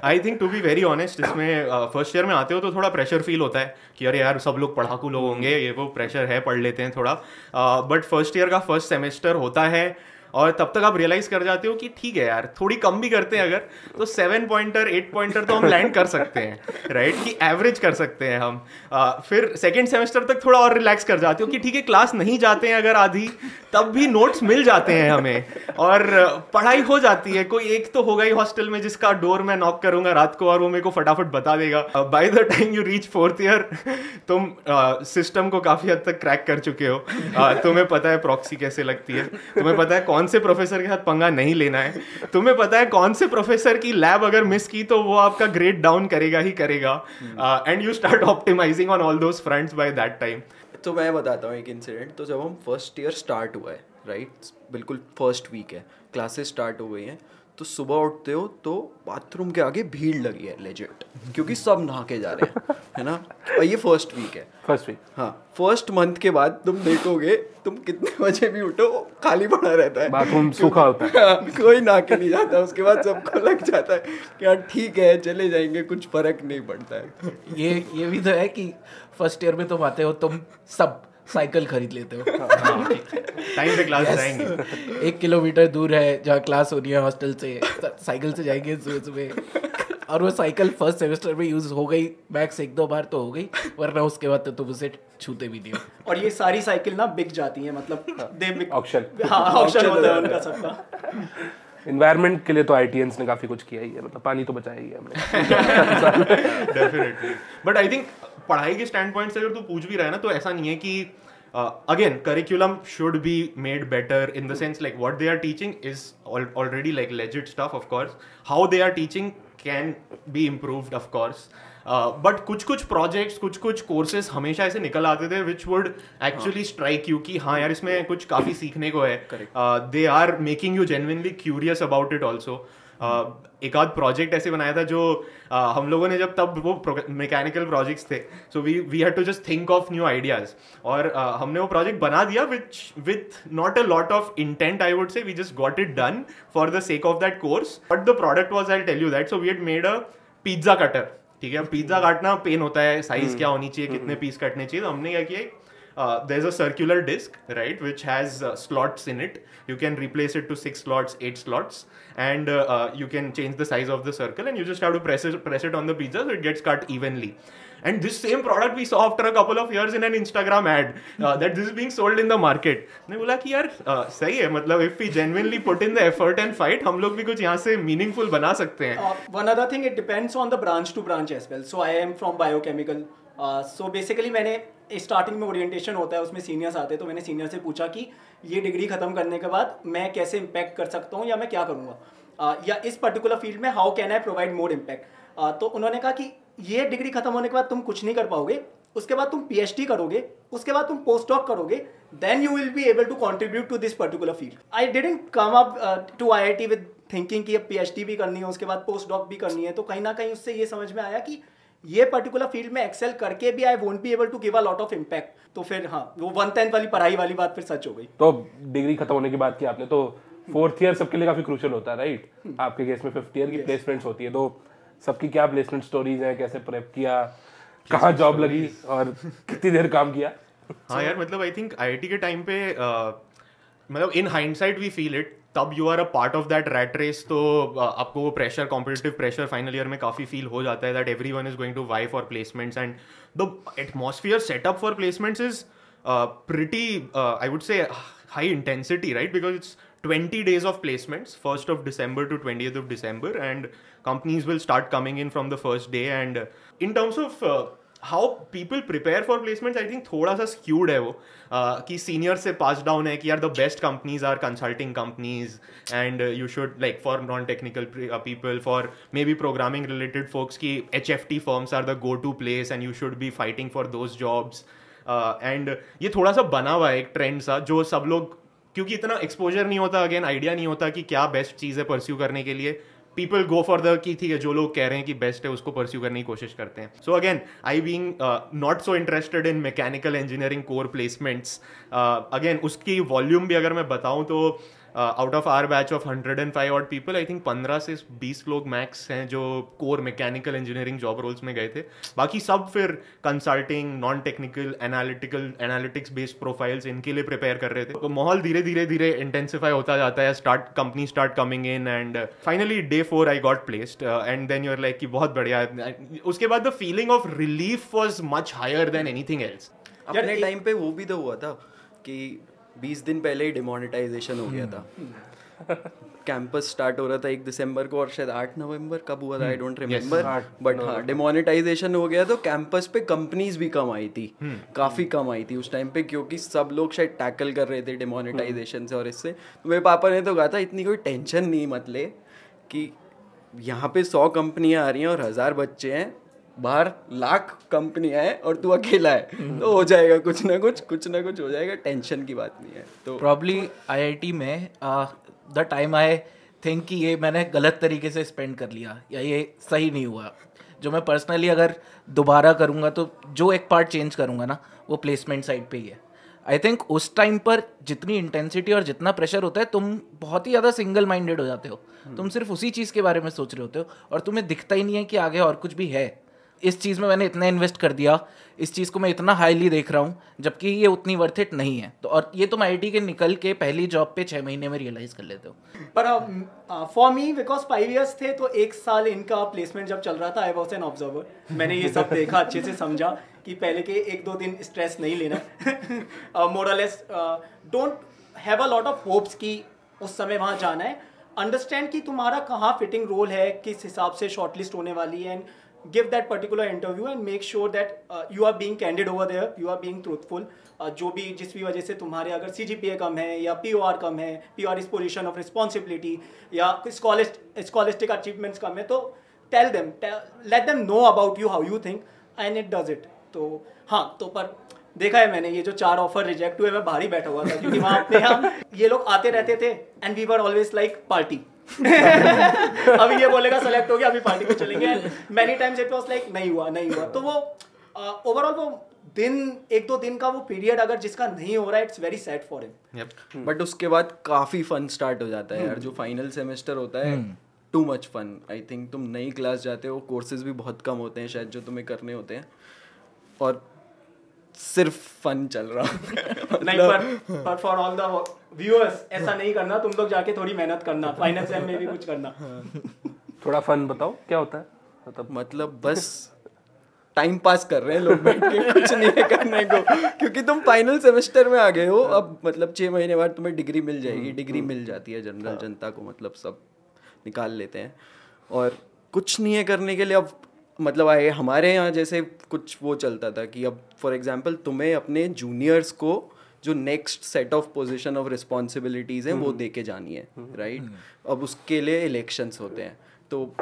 I think to be very honest इसमें फ़र्स्ट ईयर में आते हो तो थोड़ा प्रेशर फील होता है कि अरे यार, सब लोग पढ़ाकू लोग होंगे, ये वो प्रेशर है, पढ़ लेते हैं थोड़ा। बट फ़र्स्ट ईयर का फ़र्स्ट सेमेस्टर होता है और तब तक आप रियलाइज़ कर जाते हो कि ठीक है यार थोड़ी कम भी करते हैं अगर तो सेवन पॉइंटर एट पॉइंटर तो हम लैंड कर सकते हैं राइट कि एवरेज कर सकते हैं हम। आ, फिर सेकेंड सेमेस्टर तक थोड़ा और रिलैक्स कर जाते हो कि ठीक है क्लास नहीं जाते हैं अगर आधी तब भी नोट्स मिल जाते हैं हमें। और पढ़ाई हो जाती है कोई एक तो होगा ही हॉस्टल में जिसका डोर मैं नॉक करूँगा रात को और वो मेरे को फटाफट बता देगा। By the time you reach fourth year तुम सिस्टम को काफ़ी हद तक क्रैक कर चुके हो। uh, तुम्हें पता है प्रॉक्सी कैसे लगती है तुम्हें पता है कौन से प्रोफेसर के साथ पंगा नहीं लेना है। तुम्हें पता है कौन से प्रोफेसर की लैब अगर मिस की तो वो आपका ग्रेड डाउन करेगा ही करेगा। And you start optimising on all those fronts by that time तो मैं बताता हूँ एक इंसिडेंट तो जब हम फ़र्स्ट ईयर स्टार्ट हुआ है राइट right? बिल्कुल फ़र्स्ट वीक है। क्लासेस स्टार्ट हो गई हैं। तो सुबह उठते हो तो बाथरूम के आगे भीड़ लगी है लेजेंड क्योंकि सब नहा के जा रहे हैं है ना? और ये फ़र्स्ट वीक है। फ़र्स्ट वीक हाँ फ़र्स्ट मंथ के बाद तुम देखोगे तुम कितने बजे भी उठो खाली पड़ा रहता है। बाथरूम सूखा होता है। हाँ, कोई नहा के नहीं जाता उसके बाद सबको लग जाता है कि यार ठीक है चले जाएँगे कुछ फ़र्क नहीं पड़ता है। ये ये भी तो है कि फ़र्स्ट ईयर में तुम आते हो तुम सब साइकिल खरीद लेते हो। टाइम पे क्लास जाएँगे। एक किलोमीटर दूर है जहाँ क्लास हो रही है हॉस्टल से। साइकिल से जाएँगे सुबह सुबह। और वो साइकिल फ़र्स्ट सेमेस्टर में यूज़ हो गई। मैक्स एक दो बार तो हो गई वरना उसके बाद तो तुम उसे छूते भी नहीं हो। और ये सारी साइकिल ना बिक जाती है मतलब दे बिक ऑक्शन हाँ होता है उनका सबका। इन्वायरमेंट के लिए तो आई ने काफ़ी कुछ किया ही है मतलब पानी तो बचाया ही है हमने। डेफिनेटली बट आई थिंक पढ़ाई के स्टैंड पॉइंट से अगर तू पूछ भी रहा है ना तो ऐसा नहीं है कि again curriculum should be made better in the sense like what they are teaching is already like legit stuff of course how they are teaching can be improved of course but कुछ कुछ projects कुछ कुछ courses हमेशा ऐसे निकल आते थे which would actually strike you कि हाँ यार इसमें कुछ काफ़ी सीखने को है। They are making you genuinely curious about it also एक आध प्रोजेक्ट ऐसे बनाया था जो uh, हम लोगों ने जब तब वो मैकेनिकल प्रोजेक्ट्स थे so we we had to just think of new ideas और uh, हमने वो प्रोजेक्ट बना दिया which with not a lot of intent I would say we just got it done for the sake of that course but the product was I tell you that so we had made a pizza cutter ठीक है pizza काटना pain होता है size क्या होनी चाहिए कितने piece कटने चाहिए तो हमने क्या किया uh, there's a circular disc right which has uh, slots in it you can replace it to six slots eight slots and uh, uh, you can change the size of the circle and you just have to press it press it on the pizza so it gets cut evenly and this same product we saw after a couple of years in an instagram ad uh, that this is being sold in the market मैंने बोला कि यार uh, सही है मतलब if we genuinely put in the effort and fight हम लोग भी कुछ यहाँ से meaningful बना सकते हैं Uh, one other thing, it depends on the branch to branch as well. So I am from biochemical. Uh, so basically मैंने स्टार्टिंग में ओरिएंटेशन होता है उसमें सीनियर्स आते हैं तो मैंने सीनियर से पूछा कि ये डिग्री खत्म करने के बाद मैं कैसे इम्पैक्ट कर सकता हूँ या मैं क्या करूँगा? Uh, या इस पर्टिकुलर फ़ील्ड में how can I provide more impact तो उन्होंने कहा कि ये डिग्री खत्म होने के बाद तुम कुछ नहीं कर पाओगे उसके बाद तुम पीएचडी करोगे उसके बाद तुम पोस्ट डॉक करोगे then you will be able to contribute to this particular field I didn't come up to I I T with thinking कि अब पीएचडी भी करनी है उसके बाद पोस्ट डॉक भी करनी है तो कहीं ना कहीं उससे ये समझ में आया कि ये पर्टिकुलर फ़ील्ड में एक्सेल करके भी I won't be able to give a lot of impact तो फिर हाँ वो वन टेंथ वाली पढ़ाई वाली बात फिर सच हो गई। तो डिग्री खत्म होने की बात की आपने तो फोर्थ ईयर सबके लिए काफ़ी क्रूशियल होता है राइट आपके केस में फिफ्थ ईयर की प्लेसमेंट्स होती है तो सबकी क्या प्लेसमेंट स्टोरीज हैं कैसे प्रेप किया कहाँ जॉब लगी और कितनी देर काम किया? हाँ यार मतलब आई थिंक आईआईटी के टाइम पे uh, मतलब in hindsight we feel it तब you are a part of that rat race तो आपको वो pressure competitive pressure final year में काफ़ी फील हो जाता है that everyone is going to vie for placements and the atmosphere setup for placements is pretty I would say high intensity right because it's twenty days of placements first of December to twenty of December and companies will start coming in from the first day and in terms of how people prepare for placement I think थोड़ा सा skewed है वो। uh, कि senior से pass down है कि are the best companies are consulting companies and you should like for non technical people for maybe programming related folks की H F T firms are the go to place and you should be fighting for those jobs and ये थोड़ा सा बना हुआ है एक trend सा, जो सब लोग, क्योंकि इतना एक्सपोजर नहीं होता अगेन आइडिया नहीं होता कि क्या बेस्ट चीज़ है परस्यू करने के लिए। पीपल गो फॉर द की थी जो लोग कह रहे हैं कि बेस्ट है, उसको परस्यू करने की कोशिश करते हैं। So again I being not so interested in mechanical engineering core placements again उसकी वॉल्यूम भी अगर मैं बताऊँ तो out of our batch of hundred and five odd people I think पंद्रह से बीस लोग मैक्स हैं जो core mechanical engineering job roles में गए थे। बाकी सब फिर consulting non technical analytical analytics based profiles इनके लिए प्रिपेयर कर रहे थे। तो माहौल धीरे धीरे धीरे इंटेंसिफाई होता जाता है start company start coming in and finally day four I got placed and then you're like कि बहुत बढ़िया। उसके बाद the feeling of relief was much higher than anything else अपने टाइम पे वो भी तो हुआ था कि बीस दिन पहले ही डिमोनेटाइजेशन हो गया था। कैंपस स्टार्ट हो रहा था एक दिसंबर को और शायद आठ नवंबर कब हुआ था? आई डोंट रिमेम्बर बट हाँ डिमोनेटाइजेशन हो गया तो कैंपस पे कंपनीज़ भी कम आई थी। काफ़ी कम आई थी उस टाइम पे क्योंकि सब लोग शायद टैकल कर रहे थे डिमोनेटाइजेशन से और इससे। तो मेरे पापा ने तो कहा था इतनी कोई टेंशन नहीं मत ले कि यहाँ पे सौ कंपनियाँ आ रही हैं और हज़ार बच्चे हैं। बाहर लाख कंपनियाँ हैं और तू अकेला है। तो हो जाएगा कुछ ना कुछ कुछ ना कुछ हो जाएगा टेंशन की बात नहीं है। तो प्रॉब्ली आईआईटी में द टाइम आई थिंक कि ये मैंने गलत तरीके से स्पेंड कर लिया या ये सही नहीं हुआ। जो मैं पर्सनली अगर दोबारा करूँगा तो जो एक पार्ट चेंज करूँगा ना वो प्लेसमेंट साइड पे ही है। आई थिंक उस टाइम पर जितनी इंटेंसिटी और जितना प्रेशर होता है तुम बहुत ही ज़्यादा सिंगल माइंडेड हो जाते हो। तुम सिर्फ़ उसी चीज़ के बारे में सोच रहे होते हो और तुम्हें दिखता ही नहीं है कि आगे और कुछ भी है। इस चीज़ में मैंने इतना इन्वेस्ट कर दिया, इस चीज़ को मैं इतना हाईली देख रहा हूँ, जबकि ये उतनी वर्थ इट नहीं है। तो और ये तुम आई के निकल के पहली जॉब पे छः महीने में रियलाइज़ कर लेते हो। पर for me because five years थे तो एक साल इनका प्लेसमेंट जब चल रहा था आई वॉज़ एन ऑब्जर्वर मैंने ये सब देखा, अच्छे से समझा कि पहले के एक दो दिन स्ट्रेस नहीं लेना। More or less don't have a lot of hopes कि उस समय वहाँ जाना है। अंडरस्टैंड कि तुम्हारा कहाँ फिटिंग रोल है, किस हिसाब से शॉर्टलिस्ट होने वाली है and give that particular interview and make sure that uh, you are being candid over there you are being truthful. Uh, जो भी जिस भी वजह से तुम्हारे अगर सी जी पी ए कम है या पी कम है P R is position of responsibility या स्कॉलिस्टिक अचीवमेंट्स कम है तो tell them let them know about you how you think and it does it तो हाँ तो पर देखा है मैंने ये जो चार ऑफ़र रिजेक्ट हुए मैं भारी बैठा हुआ था क्योंकि वहाँ अपने यहाँ ये लोग आते रहते थे and we were always like party अभी ये बोलेगा सेलेक्ट हो गया अभी पार्टी को चलेंगे। Many times it was like नहीं हुआ नहीं हुआ। तो वो ओवरऑल uh, वो दिन एक दो दिन का वो पीरियड अगर जिसका नहीं हो रहा है it's very sad for him but उसके बाद काफ़ी फन स्टार्ट हो जाता है यार। जो फाइनल सेमेस्टर होता है too much fun I think तुम नई क्लास जाते हो कोर्सेज भी बहुत कम होते हैं शायद जो तुम्हें करने होते हैं। और सिर्फ़ फन चल रहा। नहीं पर पर फॉर ऑल द व्यूअर्स ऐसा नहीं करना तुम लोग जाके थोड़ी मेहनत करना फाइनल सेम में भी कुछ करना। थोड़ा फन बताओ क्या होता है? मतलब मतलब बस टाइम पास कर रहे हैं लोग बैठ के कुछ नहीं है करने को। क्योंकि तुम फाइनल सेमेस्टर में आ गए हो अब मतलब छः महीने बाद तुम्हें डिग्री मिल जाएगी डिग्री मिल जाती है जनरल जनता को मतलब सब निकाल लेते हैं। और कुछ नहीं है करने के लिए अब मतलब आए हमारे यहाँ जैसे कुछ वो चलता था कि अब फॉर एग्जांपल तुम्हें अपने जूनियर्स को जो next set of position of responsibilities हैं वो हम्म। दे के जानी है राइट हम्म। अब उसके लिए इलेक्शंस होते हैं। तो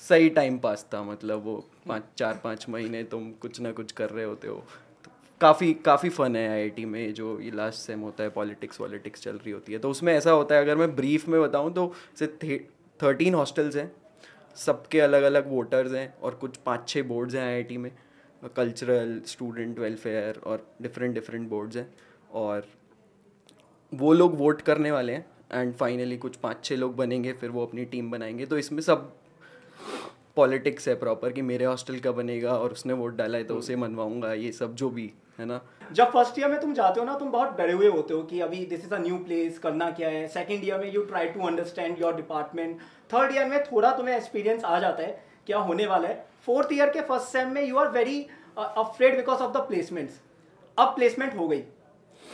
सही टाइम पास था मतलब वो पाँच चार पाँच महीने तुम कुछ ना कुछ कर रहे होते हो। तो काफ़ी काफ़ी फ़न है आईआईटी में जो ये लास्ट सेम होता है पॉलिटिक्स वॉलिटिक्स चल रही होती है। तो उसमें ऐसा होता है अगर मैं ब्रीफ में बताऊँ तो से थर्टीन हॉस्टल्स हैं। सबके अलग अलग वोटर्स हैं और कुछ पाँच छः बोर्ड्स हैं आईआईटी में। कल्चरल स्टूडेंट वेलफेयर और डिफरेंट डिफरेंट बोर्ड्स हैं। और वो लोग वोट करने वाले हैं एंड फाइनली कुछ पाँच छः लोग बनेंगे, फिर वो अपनी टीम बनाएँगे। तो इसमें सब पॉलिटिक्स है प्रॉपर कि मेरे हॉस्टल का बनेगा और उसने वोट डाला है तो उसे मनवाऊँगा, ये सब जो भी, है ना? जब फ़र्स्ट ईयर में तुम जाते हो ना, तुम बहुत डरे हुए होते हो कि अभी this is a new place करना क्या है? सेकंड ईयर में you try to understand your department third year में थोड़ा तुम्हें एक्सपीरियंस आ जाता है क्या होने वाला है। फोर्थ ईयर के फ़र्स्ट सेम में you are very afraid because of the placements अब प्लेसमेंट हो गई।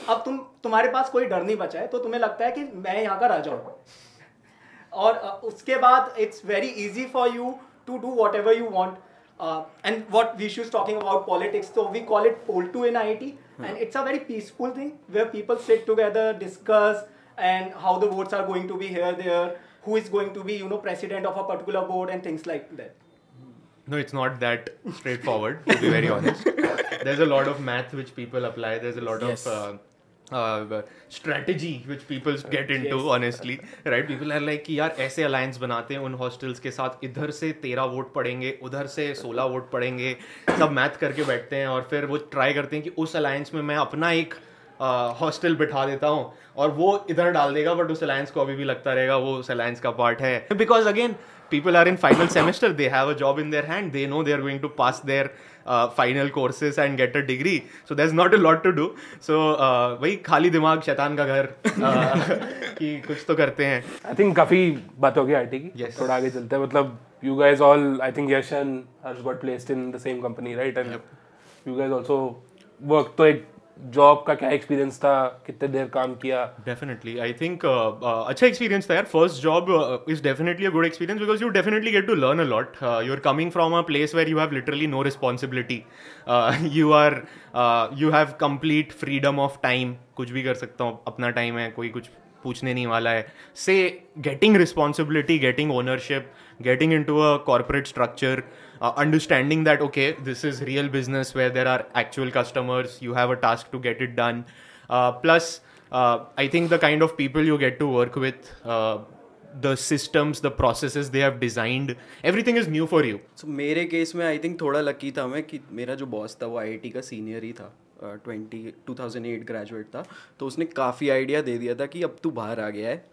अब तुम तुम्हारे पास कोई डर नहीं बचा है तो तुम्हें लगता है कि मैं यहाँ का राजा हूँ और उसके बाद it's very easy for you to do whatever you want and what we shoes talking about politics तो we call it पोल्टू in I T and it's a very peaceful thing way people sit together discuss and how the votes are going to be here there who is going to be you know president of a particular board and things like that No, it's not that straightforward, to be very honest. There's a lot of math which people apply. There's a lot yes. of uh, uh, strategy which people get into, honestly. Right? People are like, कि यार ऐसे alliance बनाते हैं उन hostels के साथ इधर से तेरह वोट पड़ेंगे उधर से सोलह वोट पड़ेंगे सब मैथ करके बैठते हैं और फिर वो ट्राई करते हैं कि उस अलायंस में मैं अपना एक हॉस्टल बिठा देता हूँ और वो इधर डाल देगा बट उस अलायंस को अभी भी लगता रहेगा वो उस अलायंस का पार्ट है because again people are in final semester they have a job in their hand they know they are going to pass their uh, courses and get a degree so so is not a lot to do so uh, वही खाली दिमाग शैतान का घर uh, कि कुछ तो करते हैं। आई थिंक काफ़ी बात हो गई आईटी की। Yes. थोड़ा आगे चलते हैं। मतलब you guys all I think Yash and Harsh got placed in the same company right and you guys also work तो एक जॉब का क्या एक्सपीरियंस था? कितने देर काम किया? डेफिनेटली आई थिंक अच्छा एक्सपीरियंस था यार। First job is definitely a good experience because you definitely get to learn a lot you are coming from a place where you have literally no responsibility you are you have complete freedom of time कुछ भी कर सकता हूँ। अपना time है, कोई कुछ पूछने नहीं वाला है। से getting responsibility getting ownership getting into a corporate structure understanding that okay this is real business where there are actual customers you have a task to get it done plus I think the kind of people you get to work with, uh, the systems, the processes they have designed, everything is new for you. So मेरे case में आई think थोड़ा lucky था मैं कि मेरा जो boss था वो आई का सीनियर ही था twenty two thousand eight graduate था तो उसने काफ़ी आइडिया दे दिया था कि अब तू बाहर आ गया है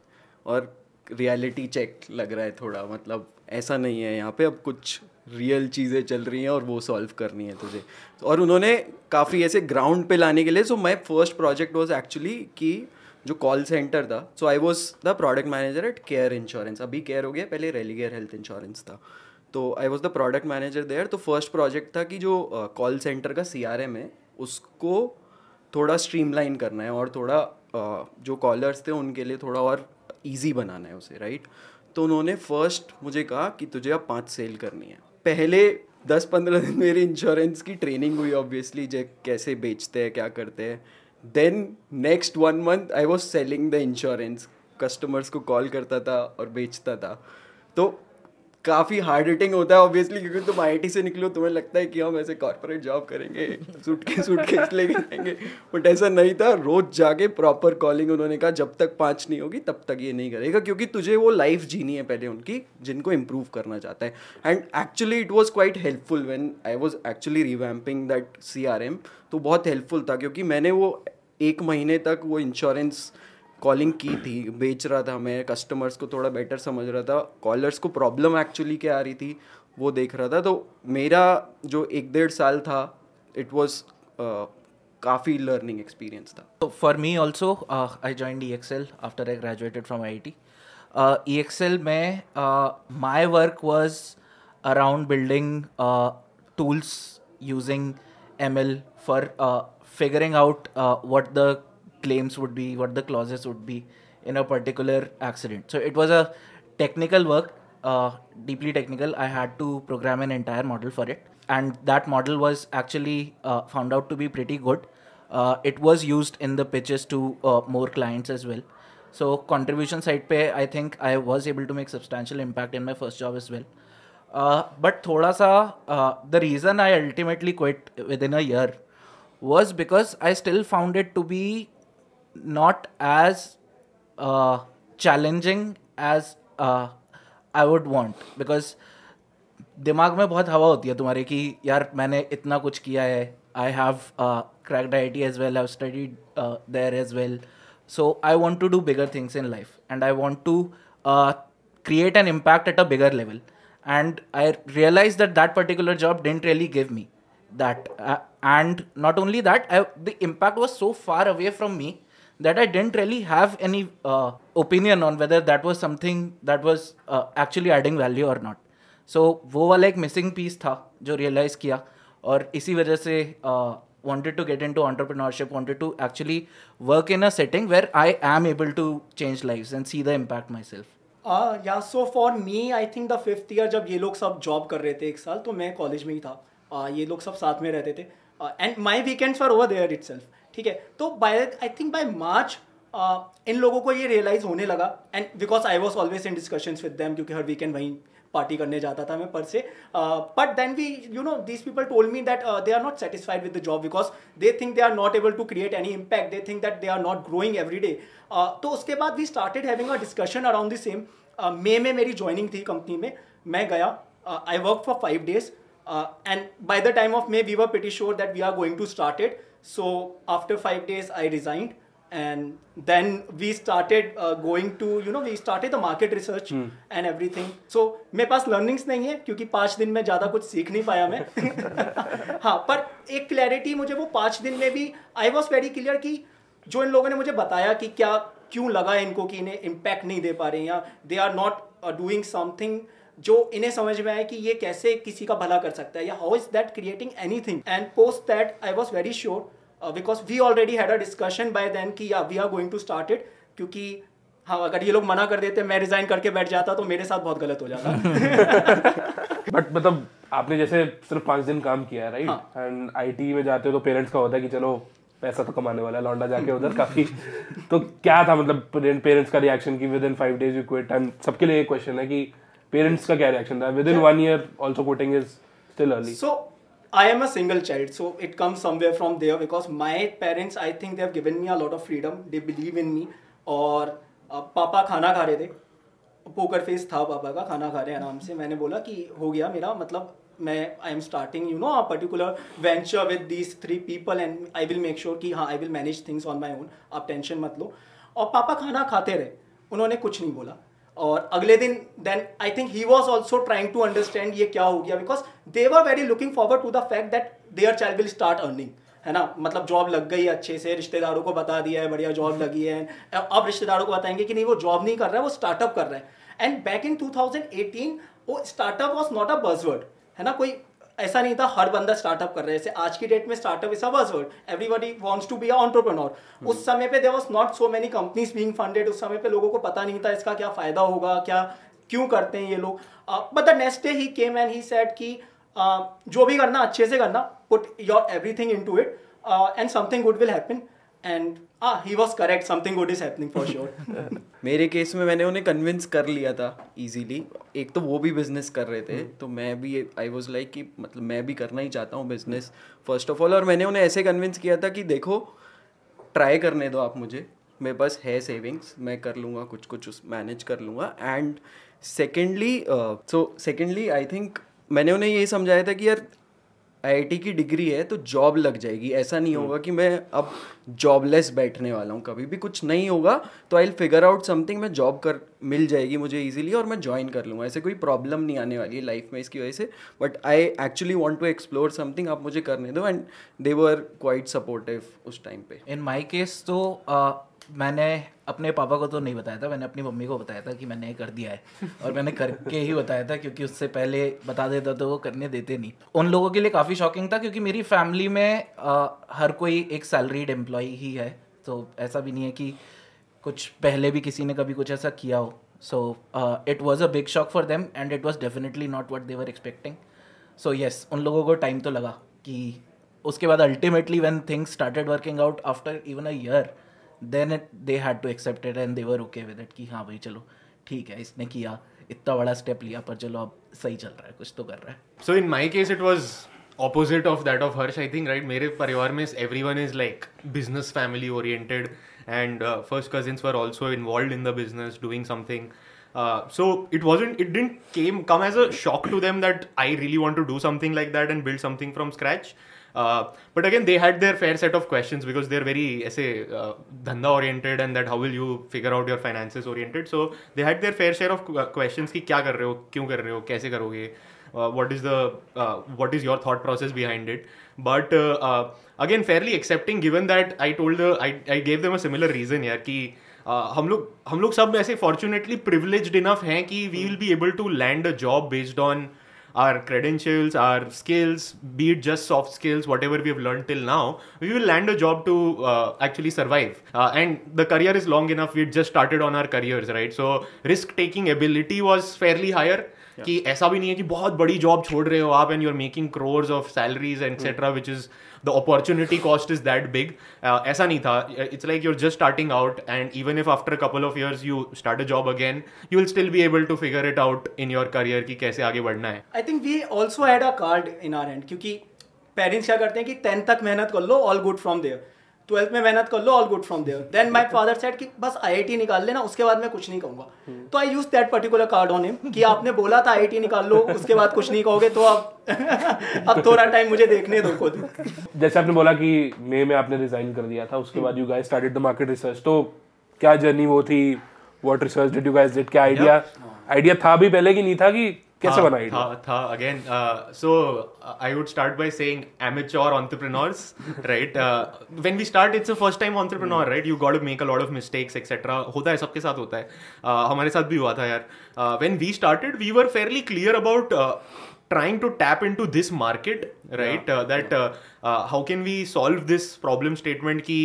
और रियलिटी चेक लग रहा है थोड़ा मतलब ऐसा नहीं है यहाँ पे अब कुछ रियल चीज़ें चल रही हैं और वो सॉल्व करनी है तुझे। और उन्होंने काफ़ी ऐसे ग्राउंड पे लाने के लिए so my first project was actually कि जो कॉल सेंटर था so I was the product manager at Care insurance अभी केयर हो गया पहले रेलीगेयर हेल्थ इंश्योरेंस था। तो I was the product manager there तो फ़र्स्ट प्रोजेक्ट था कि जो कॉल सेंटर का सी आर एम है उसको थोड़ा स्ट्रीमलाइन करना है और थोड़ा uh, जो कॉलर्स थे उनके लिए थोड़ा और ईजी बनाना है उसे राइट right? तो उन्होंने फ़र्स्ट मुझे कहा कि तुझे अब पाँच सेल करनी है। पहले दस पंद्रह दिन मेरी इंश्योरेंस की ट्रेनिंग हुई ऑब्वियसली जे कैसे बेचते हैं, क्या करते हैं। Then next one month I was selling the insurance customers को कॉल करता था और बेचता था। तो काफ़ी हार्ड हिटिंग होता है ऑब्वियसली क्योंकि तुम आई से निकलो, तुम्हें लगता है कि हम ऐसे कॉर्पोरेट जॉब करेंगे सूट के सूट के लेके जाएँगे। बट ऐसा नहीं था, रोज जाके प्रॉपर कॉलिंग उन्होंने कहा, जब तक पाँच नहीं होगी, तब तक ये नहीं करेगा, क्योंकि तुझे वो लाइफ जीनी है पहले उनकी, जिनको इम्प्रूव करना चाहता है। And actually it was quite helpful when I was actually revamping that CRM तो बहुत हेल्पफुल था, क्योंकि मैंने वो एक महीने तक वो इंश्योरेंस कॉलिंग की थी, बेच रहा था मैं कस्टमर्स को थोड़ा बेटर समझ रहा था। कॉलर्स को प्रॉब्लम एक्चुअली क्या आ रही थी, वो देख रहा था। तो मेरा जो एक डेढ़ साल था इट वॉज़ काफ़ी लर्निंग एक्सपीरियंस था। तो for me also I join E XL after I graduated from I I T E XL में my work was around building tools using M L for figuring out what the claims would be, what the clauses would be in a particular accident. So it was a technical work, uh, deeply technical. I had to program an entire model for it, and that model was actually uh, found out to be pretty good. Uh, it was used in the pitches to uh, more clients as well. So contribution side i think I was able to make substantial impact in my first job as well. Uh, but thoda sa uh, the reason I ultimately quit within a year was because I still found it to be not as uh, challenging as uh, I would want because दिमाग में बहुत हवा होती है तुम्हारे कि यार मैंने इतना कुछ किया है I have cracked I T as well have studied there as well so I want to do bigger things in life and I want to create an impact at a bigger level and i realized that that particular job didn't really give me that uh, and not only that I, the impact was so far away from me that i didn't really have any uh, opinion on whether that was something that was uh, actually adding value or not so so, वो वाला एक missing piece था जो realize किया और इसी वजह से wanted to get into entrepreneurship, wanted to actually work in a setting where I am able to change lives and see the impact myself. या so for me I think the fifth year जब ये लोग सब job कर रहे थे एक साल तो मैं कॉलेज में ही था uh, ये लोग सब साथ में रहते थे and my weekends for over there it ठीक है? तो by I think by March इन लोगों को ये रियलाइज़ होने लगा। And because I was always in discussion with them क्योंकि हर वीकेंड वहीं पार्टी करने जाता था मैं पर से but then we you know these people told me that they are not satisfied with the job because they think they are not able to create any impact they think that they are not growing every day तो उसके बाद we started having a discussion around the same May में मेरी joining थी company में। मैं गया। I work for five days and by the time of May we were pretty sure that we are going to start it so after five days I resigned and then we started uh, going to you know we started the market research hmm. and everything. So मेरे पास learnings नहीं है क्योंकि पाँच दिन में ज़्यादा कुछ सीख नहीं पाया मैं। हाँ पर एक क्लैरिटी मुझे वो पाँच दिन में भी आई वॉज़ वेरी क्लियर कि जो इन लोगों ने मुझे बताया कि क्या क्यों लगा इनको कि इन्हें इम्पैक्ट नहीं दे पा रहे हैं या they are not doing something जो इन्हें समझ में आए कि ये कैसे किसी का भला कर सकता है या how is that creating anything and post that I was very sure because we already had a discussion by then कि या we are going to start it क्योंकि हाँ अगर ये लोग मना कर देते मैं रिजाइन करके बैठ जाता तो मेरे साथ बहुत गलत हो जाता। बट मतलब आपने जैसे सिर्फ़ पाँच दिन काम किया है राइट एंड आईटी में जाते हो तो पेरेंट्स का होता है कि चलो पैसा तो कमाने वाला है लौंडा जाके उधर काफ़ी। तो क्या था मतलब पेरेंट्स का रिएक्शन की within five days you quit and सबके लिए क्वेश्चन है कि पेरेंट्स का क्या रिएक्शन था within one year also quitting is still early so I am a single child, so it comes somewhere from there because my parents, I think they have given me a lot of freedom. They believe in me. और पापा खाना खा रहे थे। Poker face था पापा का खाना खा रहे आराम से। मैंने बोला कि हो गया मेरा मतलब मैं I am starting you know a particular venture with these three people and I will make sure कि हाँ I will manage things on my own आप टेंशन मत लो। और पापा खाना खाते रहे। उन्होंने कुछ नहीं बोला। और अगले दिन then I think he was also trying to understand ये क्या हो गया because they were very looking forward to the fact that their child will start earning है ना? मतलब जॉब लग गई अच्छे से, रिश्तेदारों को बता दिया है, बढ़िया जॉब लगी है। अब रिश्तेदारों को बताएँगे कि नहीं, वो जॉब नहीं कर रहा है, वो स्टार्टअप कर रहा है। एंड बैक इन 2018 वो startup was not a buzzword है ना? कोई ऐसा नहीं था हर बंदा स्टार्टअप कर रहे जैसे आज की डेट में startup is a word everybody wants to be a उस समय पे there was not so many companies being funded उस समय पे लोगों को पता नहीं था इसका क्या फ़ायदा होगा क्या क्यों करते हैं ये लोग। But the next day he came and he said कि जो भी करना अच्छे से करना put your everything into it and something good will happen and he was correct. Something good is happening for sure. मेरे केस में मैंने उन्हें कन्विंस कर लिया था इजीली एक तो वो भी बिज़नेस कर रहे थे तो मैं भी आई वॉज़ लाइक कि मतलब मैं भी करना ही चाहता हूँ बिज़नेस फ़र्स्ट ऑफ़ ऑल और मैंने उन्हें ऐसे कन्विंस किया था कि देखो ट्राई करने दो आप मुझे. मेरे पास है सेविंग्स मैं कर लूँगा कुछ कुछ उस मैनेज कर लूँगा. And secondly so secondly I think मैंने उन्हें यही समझाया था कि यार आईआईटी की डिग्री है तो जॉब लग जाएगी। ऐसा नहीं होगा कि मैं अब जॉबलेस बैठने वाला हूँ। कभी भी कुछ नहीं होगा तो I will figure out something मैं जॉब कर मिल जाएगी मुझे इजीली और मैं ज्वाइन कर लूँगा। ऐसे कोई प्रॉब्लम नहीं आने वाली है लाइफ में इसकी वजह से। But I actually want to explore something आप मुझे करने दो। And they were quite supportive उस टाइम पे। इन माई केस तो uh, मैंने अपने पापा को तो नहीं बताया था मैंने अपनी मम्मी को बताया था कि मैंने ये कर दिया है। और मैंने करके ही बताया था क्योंकि उससे पहले बता देता तो वो करने देते नहीं। उन लोगों के लिए काफ़ी शॉकिंग था क्योंकि मेरी फैमिली में आ, हर कोई एक सैलरीड एम्प्लॉय ही है। तो ऐसा भी नहीं है कि कुछ पहले भी किसी ने कभी कुछ ऐसा किया हो। So it was a big shock for them and it was definitely not what they were expecting so yes उन लोगों को टाइम तो लगा कि उसके बाद ultimately when things started working out after even a year then it they had to accept it and they were okay with it कि हाँ भाई, चलो, ठीक है, इसने किया, इतना बड़ा स्टेप लिया, पर चलो, अब सही चल रहा है, कुछ तो कर रहा है। So in my case it was opposite of that of Harsh I think right मेरे परिवार में everyone is like business family oriented and first cousins were also involve in the business doing something so it was it didn't came come as a shock to them that I really want to do something like that and build something from scratch Uh, but again, they had their fair set of questions because they're very say uh, dhanda oriented and that how will you figure out your finances oriented. So they had their fair share of uh, questions कि क्या कर रहे हो क्यों कर रहे हो कैसे करोगे uh, what is the uh, what is your thought process behind it but uh, uh, again fairly accepting given that I told the I, I gave them a similar reason यार कि uh, हम लोग हम लोग सब ऐसे fortunately privileged enough हैं कि we will be able to land a job based on our credentials, our skills, be it just soft skills, whatever we have learned till now, we will land a job to uh, actually survive. Uh, and the career is long enough. We just started on our careers, right? So risk taking ability was fairly higher. कि ऐसा भी नहीं है कि बहुत बड़ी job छोड़ रहे हो आप and you are making crores of salaries etcetera which is the opportunity cost is that big ऐसा नहीं था. It's like you're just starting out and even if after couple of years you start a job again you will still be able to figure it out in your career की कैसे आगे बढ़ना है. I think we also had a card in our and क्योंकि parents क्या करते हैं कि टेंथ तक मेहनत कर लो all good from there twelfth में मेहनत कर लो all good from there then my father said कि बस आईआईटी निकाल लेना उसके बाद मैं कुछ नहीं कहूँगा. तो I use that particular card on him कि आपने बोला था आईआईटी निकाल लो उसके बाद कुछ नहीं कहोगे तो अब अब थोड़ा टाइम मुझे देखने दो खुद। जैसे आपने बोला कि मई में आपने रिजाइन कर दिया था उसके बाद you guys started the market research तो क्या जर्नी वो थी? What research did you guys did क्या आइडिया आइडिया था भी पहले कि नहीं था कि कैसे बना था? था again so I would start by saying amateur entrepreneurs right when we start it's a first time entrepreneur right you got to make a lot of mistakes etcetera होता है सबके साथ होता है। uh, हमारे साथ भी हुआ था यार। When we started we were fairly clear about trying to tap into this market right that how can we solve this problem statement की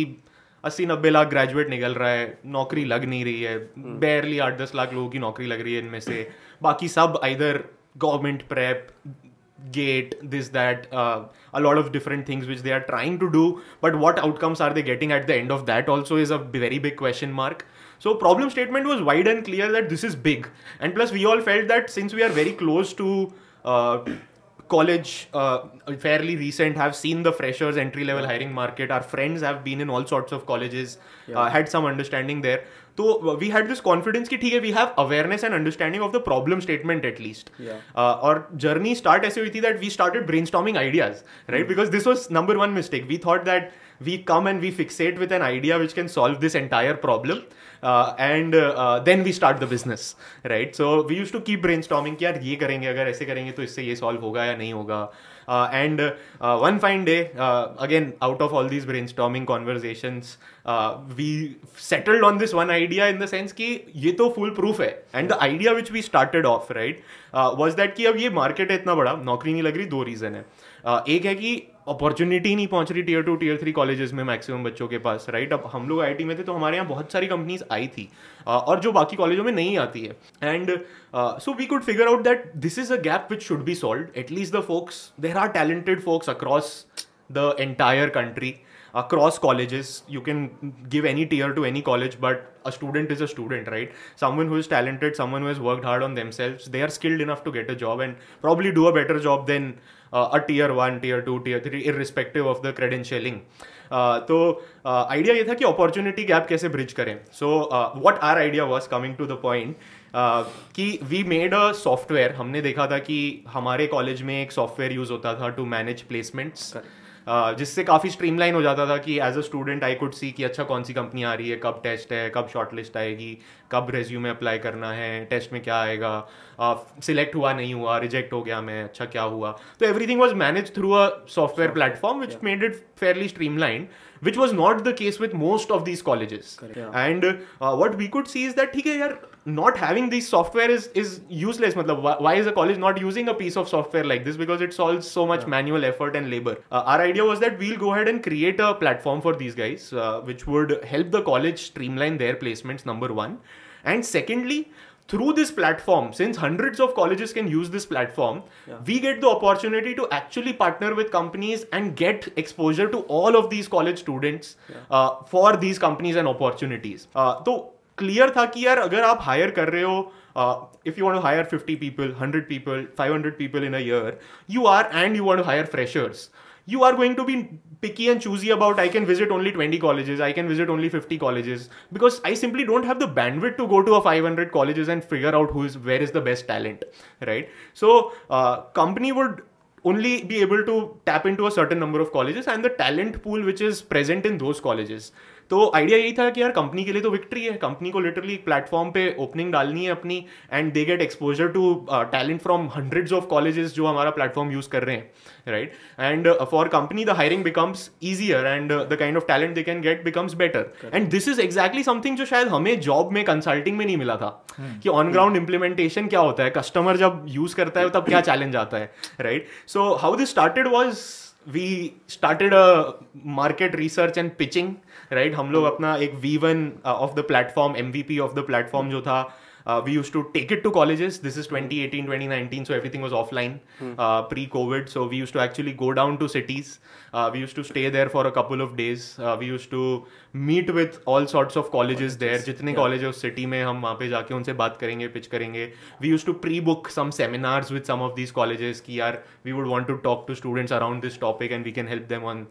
अस्सी नब्बे लाख ग्रेजुएट निकल रहा है नौकरी लग नहीं रही है। hmm. बेरली आठ दस लाख लोगों की नौकरी लग रही है इनमें से। बाकी सब इधर government prep gate this that uh, a lot of different things which they are trying to do but what outcomes are they getting at the end of that also is a very big question mark so problem statement was wide and clear that this is big and plus we all felt that since we are very close to uh, college uh, fairly recent have seen the freshers entry level hiring market our friends have been in all sorts of colleges yeah. uh, had some understanding there So we had this confidence कि ठीक है we have awareness and understanding of the problem statement at least yeah. uh, और journey start ऐसे हुई थी that we started brainstorming ideas right mm. because this was number one mistake we thought that we come and we fixate with an idea which can solve this entire problem uh, and uh, then we start the business right so we used to keep brainstorming कि यार ये करेंगे अगर ऐसे करेंगे तो इससे ये solve होगा या नहीं होगा uh, and uh, one fine day uh, again out of all these brainstorming conversations uh, we settled on this one idea in the sense कि ये तो है and the idea which we started off right uh, was that कि अब ये market है इतना बड़ा नौकरी नहीं लग रही दो reason है uh, एक है कि अपॉर्चुनिटी नहीं पहुँच रही tier two tier three colleges में मैक्सिमम बच्चों के पास राइट अब हम लोग आईटी में थे तो हमारे यहाँ बहुत सारी कंपनीज़ आई थी और जो बाकी कॉलेजों में नहीं आती है। And so we could figure out that this is a gap which should be solved at least the folks there are talented folks across the entire country across colleges you can give any tier to any college but a student is a student right someone who is talented someone who has worked hard on themselves they are skilled enough to get a job and probably do a better job than uh, a tier 1 tier 2 tier 3 irrespective of the credentialing तो idea ये था कि opportunity gap कैसे bridge करें so what our idea was coming to the point कि we made a software हमने देखा था कि हमारे कॉलेज में एक सॉफ्टवेयर यूज़ होता था टू मैनेज प्लेसमेंट्स जिससे काफ़ी स्ट्रीमलाइन हो जाता था कि as a student I could see कि अच्छा कौन सी कंपनी आ रही है कब टेस्ट है कब शॉर्ट लिस्ट आएगी कब रेज्यूमे अप्लाई करना है टेस्ट में क्या आएगा सिलेक्ट हुआ नहीं हुआ रिजेक्ट हो गया मैं अच्छा क्या हुआ तो everything was manage through a software platform which made it fairly streamline was not the case with most of these colleges Correct. Yeah. and uh, what we could see ठीक है यार not having these software is is useless matlab why, why is a college not using a piece of software like this because it solves so much yeah. manual effort and labor uh, our idea was that we'll go ahead and create a platform for these guys uh, which would help the college streamline their placements number 1 and secondly through this platform, since hundreds of colleges can use this platform, yeah. we get the opportunity to actually partner with companies and get exposure to all of these college students yeah. uh, for these companies and opportunities. Uh, so तो clear था कि यार अगर आप hire कर रहे हो uh, if you want to hire 50 people, 100 people, 500 people in a year, you are and you want to hire freshers. You are going to be picky and choosy about I can visit only 20 colleges, I can visit only 50 colleges because I simply don't have the bandwidth to go to a 500 colleges and figure out who is where is the best talent, right? So uh, company would only be able to tap into a certain number of colleges and the talent pool which is present in those colleges तो idea यही था कि यार company के लिए तो victory है। Company को लिटरली एक प्लेटफॉर्म पे ओपनिंग डालनी है अपनी and they get exposure to talent from hundreds of colleges जो हमारा प्लेटफॉर्म यूज़ कर रहे हैं right and for company the hiring becomes easier and the kind of talent they can get becomes better and this is exactly something जो शायद हमें job में consulting में नहीं मिला था। कि ऑन ग्राउंड इंप्लीमेंटेशन क्या होता है? कस्टमर जब यूज़ करता है तब क्या चैलेंज आता है right so how this started was we started a market research and pitching right हम लोग अपना एक V one of the platform M V P of the platform जो था Uh, we used to take it to colleges. This is 2018, 2019, so everything was offline uh, pre COVID. So we used to actually go down to cities. Uh, we used to stay there for a couple of days. Uh, we used to meet with all sorts of colleges there. जितने college है उस city में हम वहाँ पे जाके उनसे बात करेंगे पिच करेंगे we use to pre book some seminars with some of these colleges कि यार we would want to talk to students around this topic and we can help them on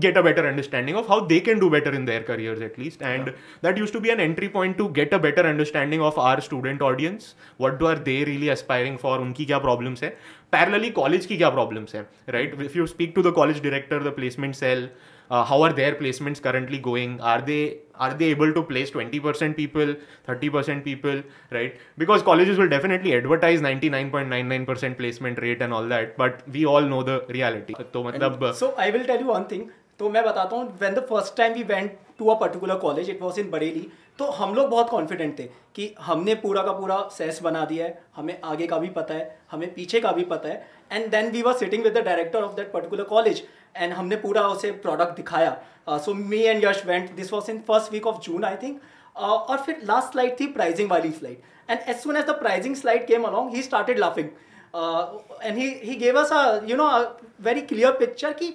get a better understanding of how they can do better in their careers at least and that used to be an entry point to get a better understanding of our student audience what do are they really aspiring for उनकी क्या problems है? Parallelly college की क्या problems है? Right if you speak to the college director the placement cell how are their placements currently going are they are they able to place twenty percent people thirty percent people right because colleges will definitely advertise ninety nine point nine nine percent placement rate and all that but we all know the reality तो मतलब so I will tell you one thing तो मैं बताता हूँ when the first time we went to a particular college it was in Bareilly तो हम लोग बहुत कॉन्फिडेंट थे कि हमने पूरा का पूरा सेस बना दिया है, हमें आगे का भी पता है, हमें पीछे का भी पता है and then we were sitting with the director of that particular college and हमने पूरा उसे प्रोडक्ट दिखाया। So me and Yash went this was in first week of June I think और फिर लास्ट स्लाइड थी प्राइजिंग वाली slide and as soon as the pricing slide came along he started laughing and he he gave us a you know very clear picture कि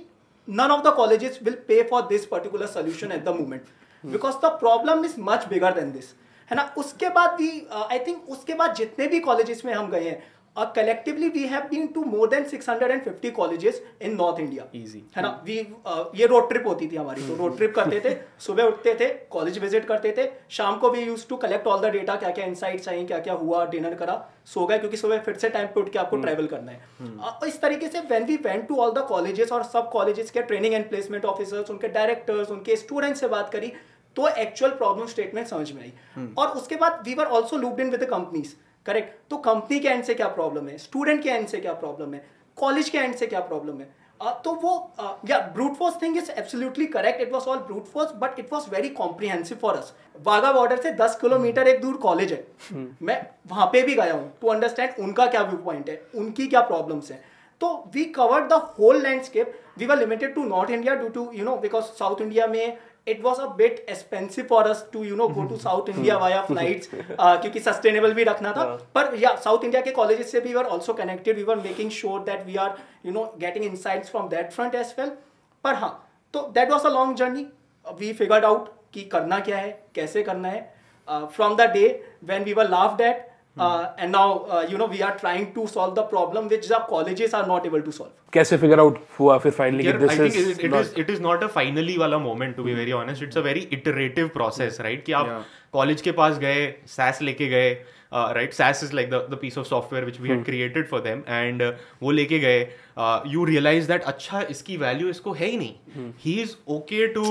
none of the colleges will pay for this particular solution at the moment. Because the problem is much bigger than this है ना? उसके बाद भी I think उसके बाद जितने भी कॉलेजेस में हम गए हैं और collectively we have been to more than 650 colleges in North India Easy. है ना? वी ये रोड ट्रिप होती थी हमारी तो रोड ट्रिप करते थे सुबह उठते थे कॉलेज विज़िट करते थे शाम को भी use to collect all the data क्या क्या इनसाइट्स आई क्या क्या हुआ डिनर करा सो गए क्योंकि सुबह फिर से टाइम पे उठ के आपको ट्रैवल करना है। अ, इस तरीके से when we went to all the colleges और सब कॉलेजेस के ट्रेनिंग एंड प्लेसमेंट ऑफिसर्स उनके डायरेक्टर्स उनके स्टूडेंट्स से बात करी तो एक्चुअल प्रॉब्लम स्टेटमेंट समझ में आई। और उसके बाद we were also looped in with companies correct तो कंपनी के एंड से क्या प्रॉब्लम है? स्टूडेंट के एंड से क्या प्रॉब्लम है? कॉलेज के एंड से क्या प्रॉब्लम है? Uh, तो वो या brute force thing is absolutely correct it was all brute force but it was very comprehensive for us Wagah border से 10 किलोमीटर एक दूर कॉलेज है। मैं वहाँ पे भी गया हूँ टू अंडरस्टैंड उनका क्या व्यू पॉइंट है उनकी क्या प्रॉब्लम्स है। तो we covered the whole landscape we were limited to North India due to you know because South India में it was a bit expensive for us to you know go to South India via flights uh, क्योंकि sustainable भी रखना था। पर या south India के colleges से भी we are also connected we are making sure that we are you know getting insights from that front as well पर हाँ तो that was a long journey we figured out कि करना क्या है कैसे करना है। From the day when we were laughed and now uh, you know we are trying to solve the problem which the colleges are not able to solve कैसे figure out हुआ फिर finally Yeah, कि I think is it, it is it is not a finally वाला moment to be very honest. It's a very iterative process, right? कि आप college के पास गए SAS लेके गए right SAS is like the the piece of software which we had created for them and uh, वो लेके गए you realize that अच्छा इसकी value इसको है ही नहीं he is okay to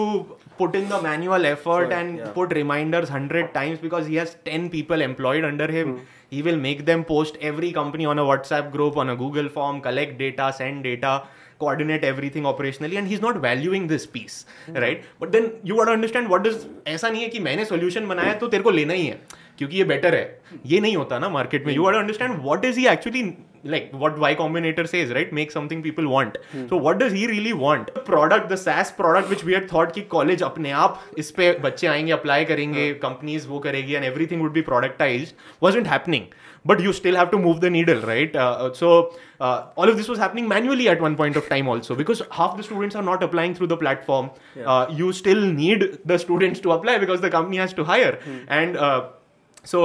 put in the manual effort and yeah. put reminders 100 times because he has 10 people employed under him he will make them post every company on a whatsapp group on a google form collect data send data coordinate everything operationally and he's not valuing this piece mm. right but then you got to understand what does ऐसा नहीं है कि मैंने solution बनाया तो तेरे को लेना ही है क्योंकि ये बेटर है ये नहीं होता ना मार्केट में you to understand what is he actually like what Y Combinator says, right? Make something people want. Hmm. So what does he really want? The product, the SaaS product which we had thought कि college अपने आप इस पे बच्चे आएँगे apply करेंगे companies वो करेगी and everything would be productized wasn't happening. But you still have to move the needle, right? Uh, so uh, all of this was happening manually at one point of time also because half the students are not applying through the platform. Yeah. Uh, you still need the students to apply because the company has to hire. hmm. And uh, so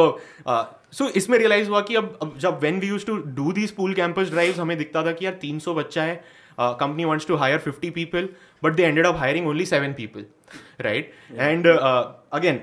so uh, इसमें realise हुआ कि अब जब when we use to do the school campus drive हमें दिखता था कि यार तीन सौ बच्चा है company wants to hire fifty people but they ended of hiring only seven people right and again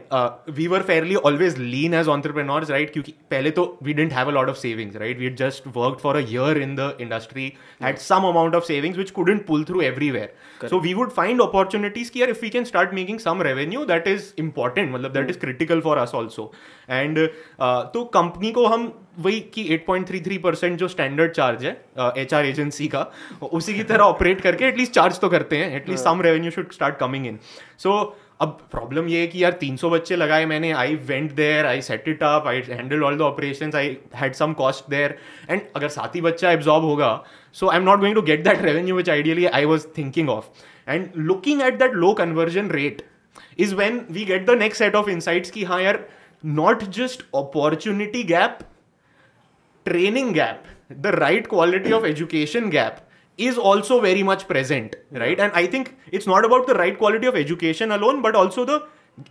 we were fairly always lean as entrepreneurs right क्योंकि पहले तो we didn't have a lot of savings right we just work for a year in the industry at some amount of savings which couldn't pull through everywhere so we would find opportunities की are if you can start making some revenue that is important मतलब that is critical for us also and तो company को हम वही कि eight point three three percent जो standard charge है H R agency का उसी की तरह ऑपरेट करके एटलीस्ट चार्ज तो करते हैं at least some revenue should start coming in so अब प्रॉब्लम ये है कि यार 300 बच्चे लगाए मैंने I went there I set it up I handle all the operation I had some cost there and अगर साथ ही बच्चा एब्जॉर्ब होगा so I am not going to get that revenue which ideally I was thinking of and looking at that low conversion rate is when we get the next set of insights की हाँ यार not just opportunity gap training gap the right quality of education gap is also very much present right? And i think it's not about the right quality of education alone but also the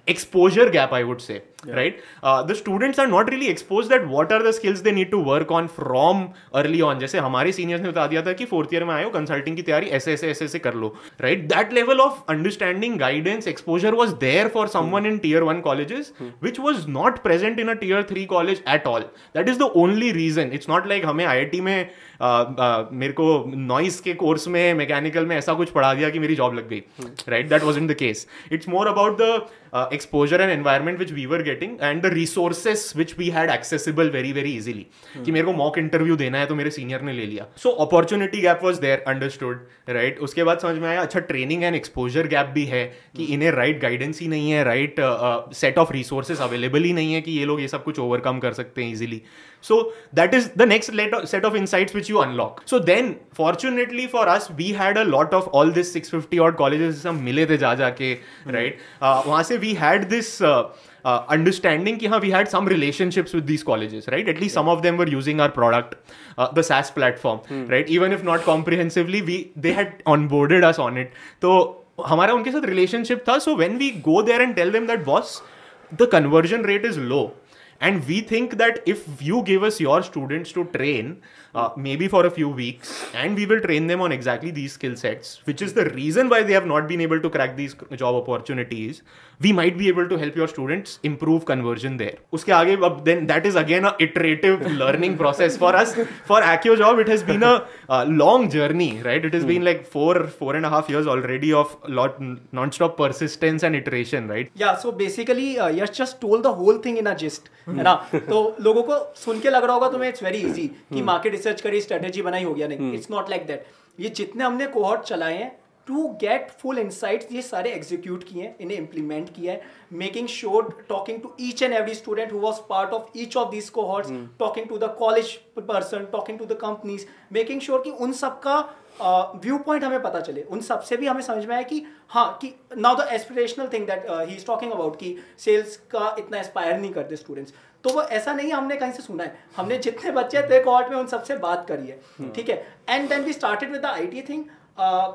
exposure gap i would say right? Uh, the students are not really exposed that what are the skills they need to work on from early on. जैसे हमारे seniors ने बता दिया था कि fourth year में आए हो कंसल्टिंग की तैयारी ऐसे ऐसे ऐसे ऐसे कर लो। Right that level of understanding guidance exposure was there for someone in tier one colleges which was not present in a tier 3 college at all. That is the only reason. It's not like हमें IIT में uh, uh, मेरे को नॉइस के course में mechanical में ऐसा कुछ पढ़ा दिया कि मेरी जॉब लग गई। Right that was in the case it's more about the exposure and environment which we were getting and the resources which we had accessible very very easily कि मेरे को मॉक इंटरव्यू देना है तो मेरे सीनियर ने ले लिया। So opportunity gap was there understood right उसके बाद समझ में आया अच्छा ट्रेनिंग एंड एक्सपोजर गैप भी है कि इन्हें राइट गाइडेंस ही नहीं है right set of resources available ही नहीं है कि ये लोग ये सब कुछ ओवरकम कर सकते हैं easily so that is the next set of insights which you unlock. So then fortunately for us we had a lot of all this 650 odd colleges हम मिले थे जा जाके राइट right? Uh, वहाँ से we had this uh, uh, understanding कि हाँ we had some relationships with these colleges right at least some of them were using our product uh, the SaaS platform right even if not comprehensively we they had onboarded us on it तो हमारा उनके साथ relationship था so when we go there and tell them that boss the conversion rate is low and we think that if you give us your students to train uh, maybe for a few weeks and we will train them on exactly these skill sets which is the reason why they have not been able to crack these job opportunities we might be able to help your students improve conversion there uske aage ab then that is again a iterative learning process for us for accio job it has been a uh, long journey right it has been like four four and a half years already of lot non-stop persistence and iteration right Yeah, so basically, uh, Yash just told the whole thing in a gist, है ना तो लोगों को सुन के लग रहा होगा तुम्हें इट्स वेरी इजी कि मार्केट रिसर्च करी स्ट्रेटेजी बनाई हो गया नहीं? इट्स नॉट लाइक दैट ये जितने हमने कोहॉर्ट चलाए हैं टू गेट फुल इंसाइट्स ये सारे एग्जीक्यूट किए हैं इन्हें इम्प्लीमेंट किया है making sure talking to each and every student who was part of each of this cohorts talking to the college person talking to the companies making sure कि उन सबका व्यू uh, पॉइंट हमें पता चले। उन सबसे भी हमें समझ में आया कि हाँ कि now the aspirational thing that he is talking about कि सेल्स का इतना एस्पायर नहीं करते स्टूडेंट्स तो वो ऐसा नहीं हमने कहीं से सुना है। हमने जितने बच्चे थे कॉर्ट में उन सबसे बात करी है। ठीक है? And then we started with the I T thing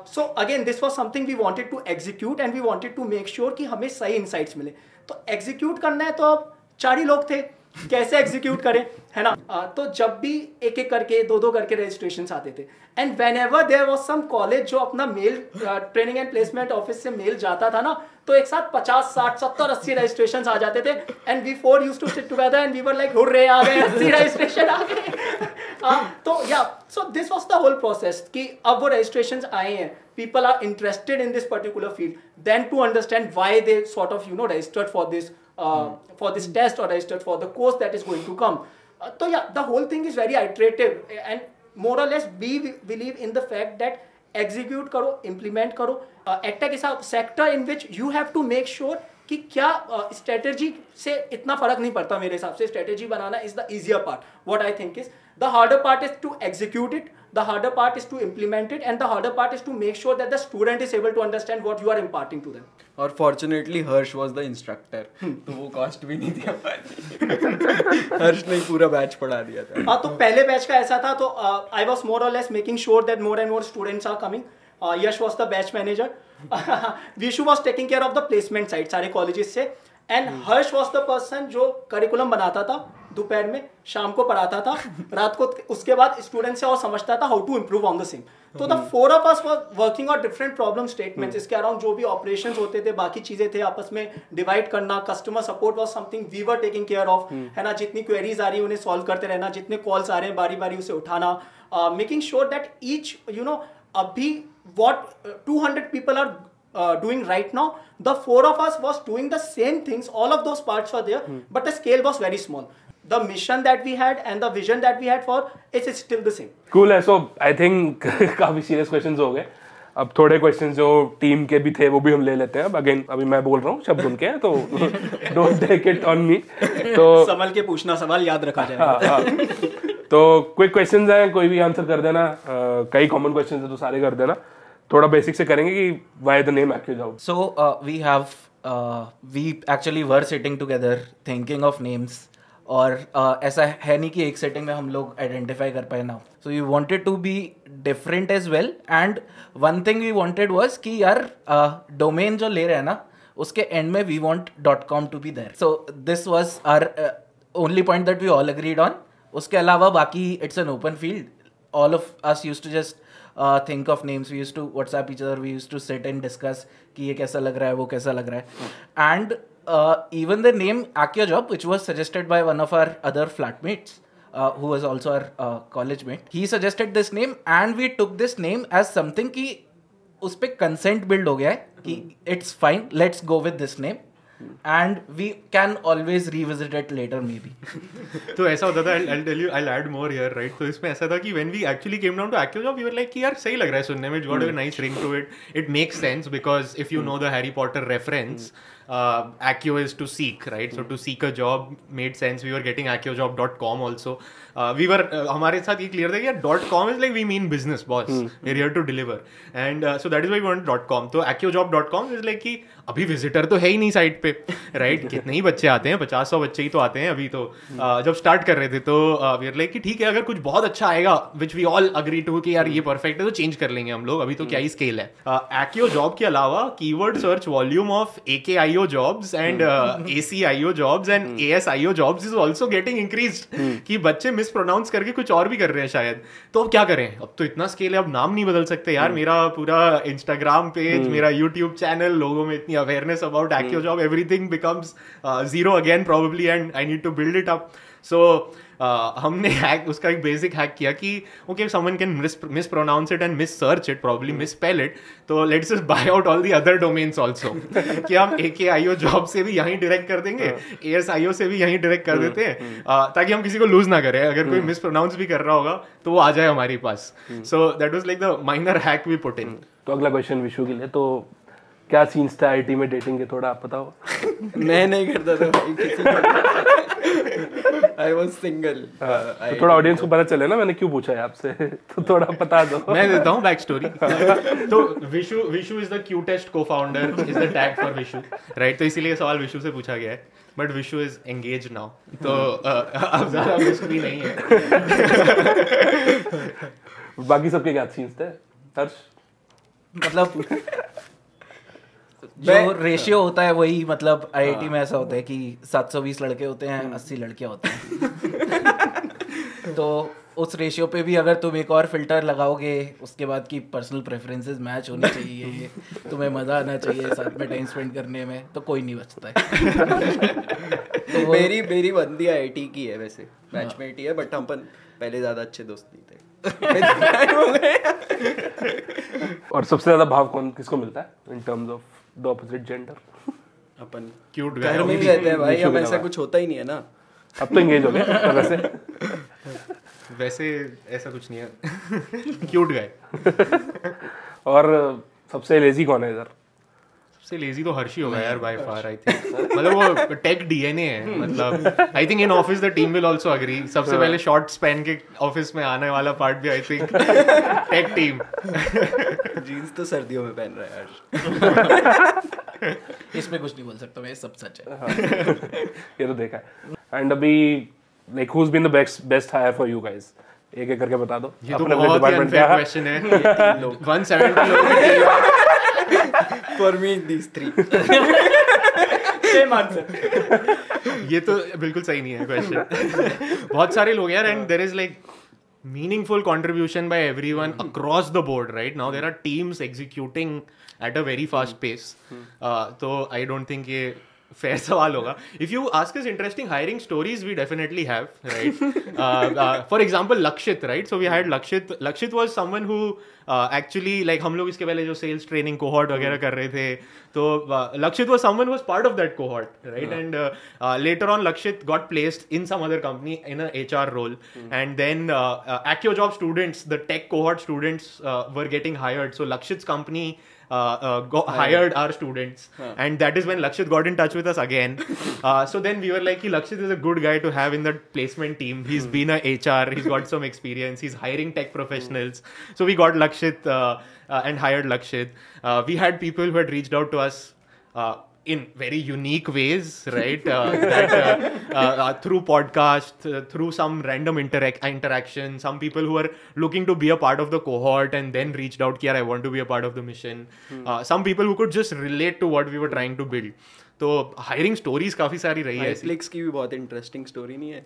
so again this was something we wanted to execute and we wanted to make sure कि हमें सही इंसाइट्स मिले। तो एग्जीक्यूट करना है तो अब चार ही लोग थे। कैसे एग्जीक्यूट करें है ना? आ, तो जब भी एक एक करके दो दो करके रजिस्ट्रेशन आते थे। And whenever there was some college जो अपना mail training and placement office से मेल जाता था ना तो एक साथ पचास साठ सत्तर अस्सी रजिस्ट्रेशन आ जाते थे। And we four use to sit together and we were like hurray आ गए अस्सी रजिस्ट्रेशन आ गए। तो या so this was the whole process कि अब वो रजिस्ट्रेशन आए हैं। People are interested in this particular then to understand why they sort of you know registered for this uh, for this test or registered for the course that is going to come uh, so yeah the whole thing is very iterative and more or less we believe in the fact that execute करो implement करो एक्टा के साथ sector in which you have to make sure कि क्या strategy uh, से इतना फ़र्क नहीं पड़ता मेरे हिसाब से strategy banana is the easier part what I think is the harder part is to execute it the harder part is to implement it and the harder part is to make sure that the student is able to understand what you are imparting to them. और fortunately Harsh was the instructor तो वो cost भी नहीं दिया हर्ष ने पूरा batch पढ़ा दिया था। हाँ तो पहले बैच का ऐसा था तो आई वाज मोर और less making sure that more and more students are coming Yash was the batch manager Vishu was taking care of the placement side सारे कॉलेजेस से. And Harsh was the person जो curriculum बनाता था. दोपहर में शाम को पढ़ाता था रात को उसके बाद स्टूडेंट से और समझता था how to improve on the same तो the four of us working on different problem statements इसके अराउंड जो भी ऑपरेशंस होते थे बाकी चीज़ें थे आपस में डिवाइड करना customer support was something we were taking care of है ना? जितनी क्वेरीज आ रही है उन्हें सॉल्व करते रहना जितने कॉल्स आ रहे हैं बारी बारी उसे उठाना making sure that each you know अभी what uh, 200 people are uh, doing right now the four of us was doing the same things all of those parts were there but the scale was very small. The mission that we had and the vision that we had for it is still the same. Cool है so I think काफ़ी serious questions हो गए। अब थोड़े questions जो team के भी थे वो भी हम ले लेते हैं। अब अगेन अभी मैं बोल रहा हूँ शब्द उनके हैं तो don't take it on me तो संभल के पूछना सवाल याद रखा जाए हाँ हाँ। तो क्विक क्वेश्चंस हैं कोई भी आंसर कर देना। अ, कई कॉमन क्वेश्चंस हैं तो सारे कर देना। थोड़ा बेसिक से करेंगे कि why the name So uh, we have uh, we actually were sitting together thinking of names और uh, ऐसा है नहीं कि एक सेटिंग में हम लोग आइडेंटिफाई कर पाए ना so you wanted to be different as well and one thing we wanted was कि यार डोमेन uh, जो ले रहे हैं ना उसके एंड में we want dot com to be there so this was our only point that we all agreed on उसके अलावा बाकी it's an open field all of us use to just think of names we use to whatsapp each other. We used to sit and discuss कि ये कैसा लग रहा है वो कैसा लग रहा है. And uh, even the name Akio Job which was suggested by one of our other flatmates uh, who was also our uh, college mate he suggested this name and we took this name as something कि उस पर consent build हो गया है कि it's fine let's go with this name and we can always revisit it later maybe तो ऐसा होता था I'll tell you I'll add more here right तो इसमें ऐसा था कि when we actually came down to Accio Job we were like कि यार सही लग रहा है सुनने में got a nice ring to it it makes sense because if you know the Harry Potter reference uh, Accio is to seek right? So to seek a job made sense. We were getting acciojob.com also. Uh, we were uh, हमारे साथ ये clear था कि यार dot com is like we mean business boss we here to deliver and so that is why want dot com तो acciojob dot com is like कि अभी visitor तो है ही नहीं साइट पे राइट कितने ही बच्चे आते हैं पचास सौ बच्चे ही तो आते हैं अभी तो। Uh, जब स्टार्ट कर रहे थे तो वी आर लाइक कि ठीक है अगर कुछ बहुत अच्छा आएगा which we all agree to कि यार ये परफेक्ट है तो चेंज कर लेंगे हम लोग। अभी तो क्या ही स्केल है। एक्यो जॉब के अलावा keyword search volume of A K I and A C I O jobs and A S I O jobs is also getting increase कि बच्चे मिस प्रोनाउंस करके कुछ और भी कर रहे हैं शायद। तो अब क्या करें? अब तो इतना स्केल है अब नाम नहीं बदल सकते यार। मेरा पूरा इंस्टाग्राम पेज मेरा यूट्यूब चैनल लोगों में इतनी awareness about Accio job everything becomes zero again probably and I need to build it up so हमने हैक उसका एक बेसिक हैक किया कि okay someone can miss pronounce it and miss search it probably miss spell it तो let's just buy out all the other domains also कि हम A K I O job से भी यहीं डायरेक्ट कर देंगे ए एस आई ओ से भी यहीं डायरेक्ट कर देते हैं uh, ताकि हम किसी को लूज ना करें। अगर कोई मिस प्रोनाउंस भी कर रहा होगा तो वो आ जाए हमारे पास। So that was like the minor hack we put in तो अगला क्वेश्चन विशु के लिए तो क्या सीन्स थे आईटी में डेटिंग के थोड़ा आप बताओ। मैं नहीं करता था भाई किसी आई वाज सिंगल तो थोड़ा ऑडियंस को पता चले ना मैंने क्यों पूछा है आपसे? तो थोड़ा बता दो। मैं देता हूँ बैक स्टोरी तो Vishu Vishu is the cutest cofounder is the tag for Vishu right तो इसीलिए सवाल विशु से पूछा गया है। But Vishu is engage now तो uh, अब ज़्यादा मिस्ट्री नहीं है। बाकी सबके क्या सीन्स थे? हर्ष? मतलब जो रेशियो होता है वही मतलब आईआईटी में ऐसा होता है कि 720 लड़के होते हैं 80 लड़कियाँ होते हैं। तो उस रेशियो पे भी अगर तुम एक और फ़िल्टर लगाओगे उसके बाद की पर्सनल प्रेफरेंसेस मैच होनी चाहिए ये तुम्हें मज़ा आना चाहिए साथ में टाइम स्पेंड करने में तो कोई नहीं बचता है। तो मेरी मेरी बंदी आईटी की है वैसे बैचमेट ही है बट हम अपन पहले ज़्यादा अच्छे दोस्त नहीं थे। और सबसे ज़्यादा भाव कौन किसको मिलता है in terms of the opposite gender. Upon cute घर में ही रहते हैं भाई हम ऐसा कुछ होता ही नहीं है ना। अब तो एंगेज हो गए वैसे वैसे ऐसा कुछ नहीं है। क्यूट गाय और सबसे लेजी कौन है इधर? सबसे लेजी तो हर्षी होगा यार बाय फार आई थिंक मतलब वो टेक डीएनए है मतलब I think in office the team will also agree सबसे पहले शॉर्ट्स पहन के ऑफ़िस में आने वाला पार्ट भी I think tech team jeans तो सर्दियों में पहन रहा है यार. इसमें कुछ नहीं बोल सकता मैं सब सच है। ये तो देखा है। एंड अभी like who's been the best best hire for you guys एक एक करके बता दो। ये तो बहुत ही अनफेयर क्वेश्चन है? 170 लोग फॉर मी दीज थ्री ये तो बिल्कुल सही नहीं है क्वेश्चन बहुत सारे लोग यार and there is like meaningful contribution by everyone across the board right now there are teams executing at a very fast pace तो आई डोंट थिंक ये फेयर सवाल होगा। If you ask is interesting hiring stories we definitely have right for example Lakshit right so we had Lakshit Lakshit was someone who actually like हम लोग इसके पहले जो sales training cohort वगैरह hmm. कर रहे थे तो Lakshit was someone was part of that cohort right and later on Lakshit got placed in some other company in a HR role and then Accio job students the tech cohort students were getting hired so Lakshit company getting hired so lakshit's company uh, uh, got hired our students. And that is when lakshit got in touch with us again. Uh, so then we were like "Ki lakshit is a good guy to have in the placement team. He's been a hr he's got some experience. He's hiring tech professionals. So we got lakshit uh, uh, and hired lakshit. Uh, we had people who had reached out to us uh, in very unique ways, right? Uh, that uh, uh, uh, through podcast, uh, through some random interac- interaction, some people who are looking to be a part of the cohort and then reached out, here I want to be a part of the mission. Uh, some people who could just relate to what we were trying to build. तो hiring stories काफ़ी सारी रही है Netflix की भी बहुत interesting story नहीं है।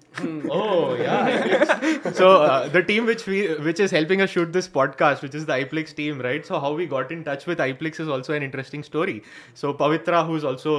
ओ yeah so the team which which is helping us shoot this podcast which is the Iplix team right so how we got in touch with Iplix is also an interesting story so Pavitra who is also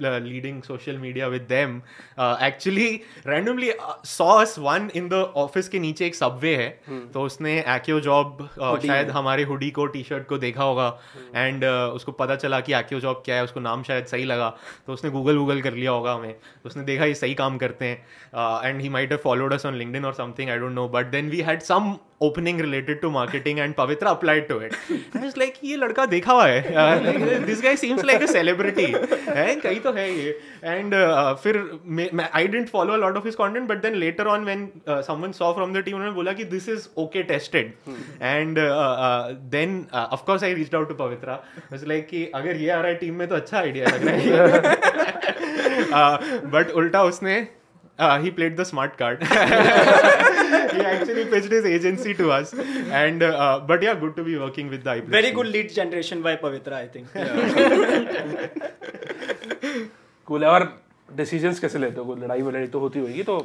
leading social media with them actually randomly saw us one in the office के नीचे एक Subway है। hmm. तो उसने AccioJob uh, शायद हमारे hoodie को T-shirt को देखा होगा। hmm. एंड uh, उसको पता चला कि एक्यो जॉब क्या है उसको नाम शायद सही लगा। तो उसने गूगल वूगल कर लिया होगा हमें। तो उसने देखा ये सही काम करते हैं। And he might have followed us on LinkedIn और something I don't know but then we had some opening related to marketing and Pavitra applied to it. I was like ये लड़का देखा हुआ है this guy seems like a celebrity है कहीं तो है ये and uh, फिर मैं I didn't follow a lot of his content but then later on when uh, someone saw from the team उन्होंने बोला कि uh, uh, then uh, of course I reached out to Pavitra I was like कि अगर ये आ रहा है team में तो अच्छा आइडिया लग रहा है uh, but उल्टा उसने uh, he played the smart card. He actually pitched his agency to us, and uh, but yeah, good to be working with the iPlus Very team. good lead generation by Pavitra, I think. Cool है और decisions कैसे लेते हो? कोई लड़ाई वड़ाई तो होती होगी तो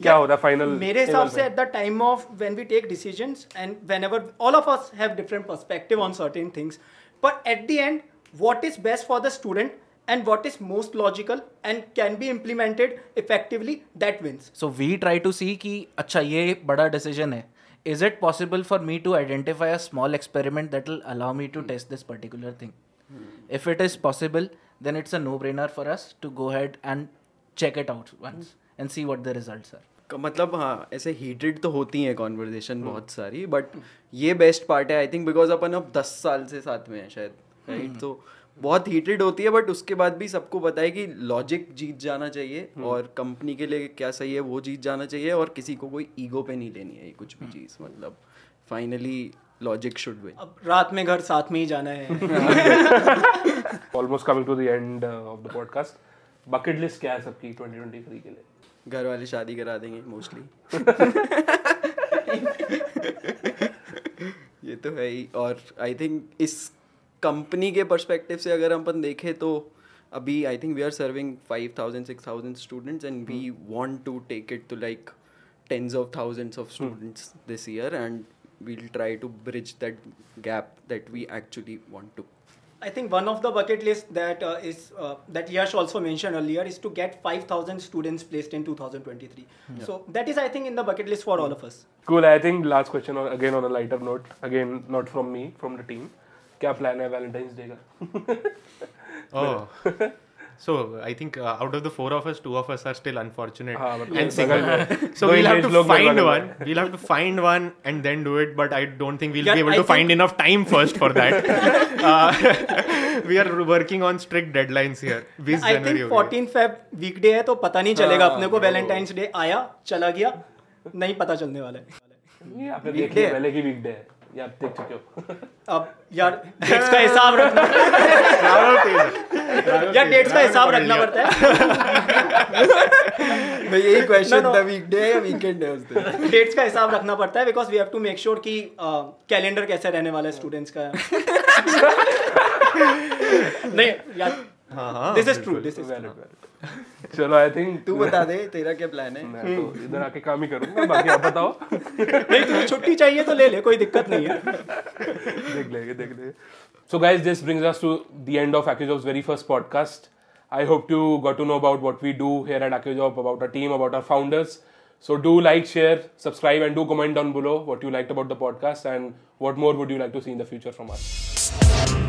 क्या होता है फाइनल मेरे हिसाब से at the time of when we take decisions and whenever all of us have different perspective on certain things but at the end what is best for the student and what is most logical and can be implemented effectively that wins So we try to see कि अच्छा ये बड़ा decision है. Is it possible for me to identify a small experiment that will allow me to test this particular thing? hmm. If it is possible, then it's a no-brainer for us to go ahead and check it out once hmm. and see what the results are. मतलब हाँ ऐसे heated तो होती हैं conversation बहुत सारी but ये best part है आई थिंक बिकॉज़ अपन अब दस साल से साथ में हैं शायद राइट तो बहुत हीटेड होती है बट उसके बाद भी सबको पता है कि लॉजिक जीत जाना चाहिए और कंपनी के लिए क्या सही है वो जीत जाना चाहिए और किसी को कोई ईगो पे नहीं लेनी है कुछ भी चीज़ मतलब फाइनली लॉजिक शुड विन अब रात में घर साथ में ही जाना है। Almost coming to the end of the podcast bucket list क्या है सबकी 2023 के लिए? घर वाले शादी करा देंगे मोस्टली ये तो है ही और आई थिंक इस कंपनी के पर्सपेक्टिव से अगर हम अपन देखें तो अभी I think we are serving five thousand six thousand students and we want to take it to like tens of thousands of students this year and we'll try to bridge that gap that we actually want to I think one of the bucket list that uh, is uh, that Yash also mentioned earlier is to get 5,000 students placed in 2023. So that is, I think, in the bucket list for all of us. Cool. I think last question on- again on a lighter note. Again, not from me, from the team. क्या plan है Valentine's day का Oh. So I think uh, out of the four of us, two of us are still unfortunate हाँ, मतलब and single. so we'll have to find one. We'll have to find one and then do it. But I don't think we'll Yeah, be able I to find enough time first for that. uh, we are working on strict deadlines here. 20 I January think हो गई। 14 Feb वीकडे है तो पता नहीं चलेगा अपने को Valentine's day आया चला गया नहीं पता चलने वाला है ये आपने देख लिया पहले की वीकडे है ये देख चुके हो। अब यार डेट्स का हिसाब रखना। यार डेट्स का हिसाब रखना पड़ता है। मैं यही क्वेश्चन. था वीकडे या वीकेंड है उस दिन। डेट्स का हिसाब रखना पड़ता है because we have to make sure कि कैलेंडर कैसे रहने वाला है स्टूडेंट्स का। नहीं यार हाँ हाँ this is true this is valid. चलो आई थिंक तू बता दे तेरा क्या प्लान है? मैं तो इधर आके काम ही करूँगा बाकी आप बताओ। नहीं तुम्हें छुट्टी चाहिए तो ले ले कोई दिक्कत नहीं है। देख लेंगे देख ले so guys this brings us to the end of AccioJob's very first podcast I hope to got to know about what we do here at AccioJob about our team about our founders so do like share subscribe and do comment down below what you like about the podcast and what more would you like to see in the future from us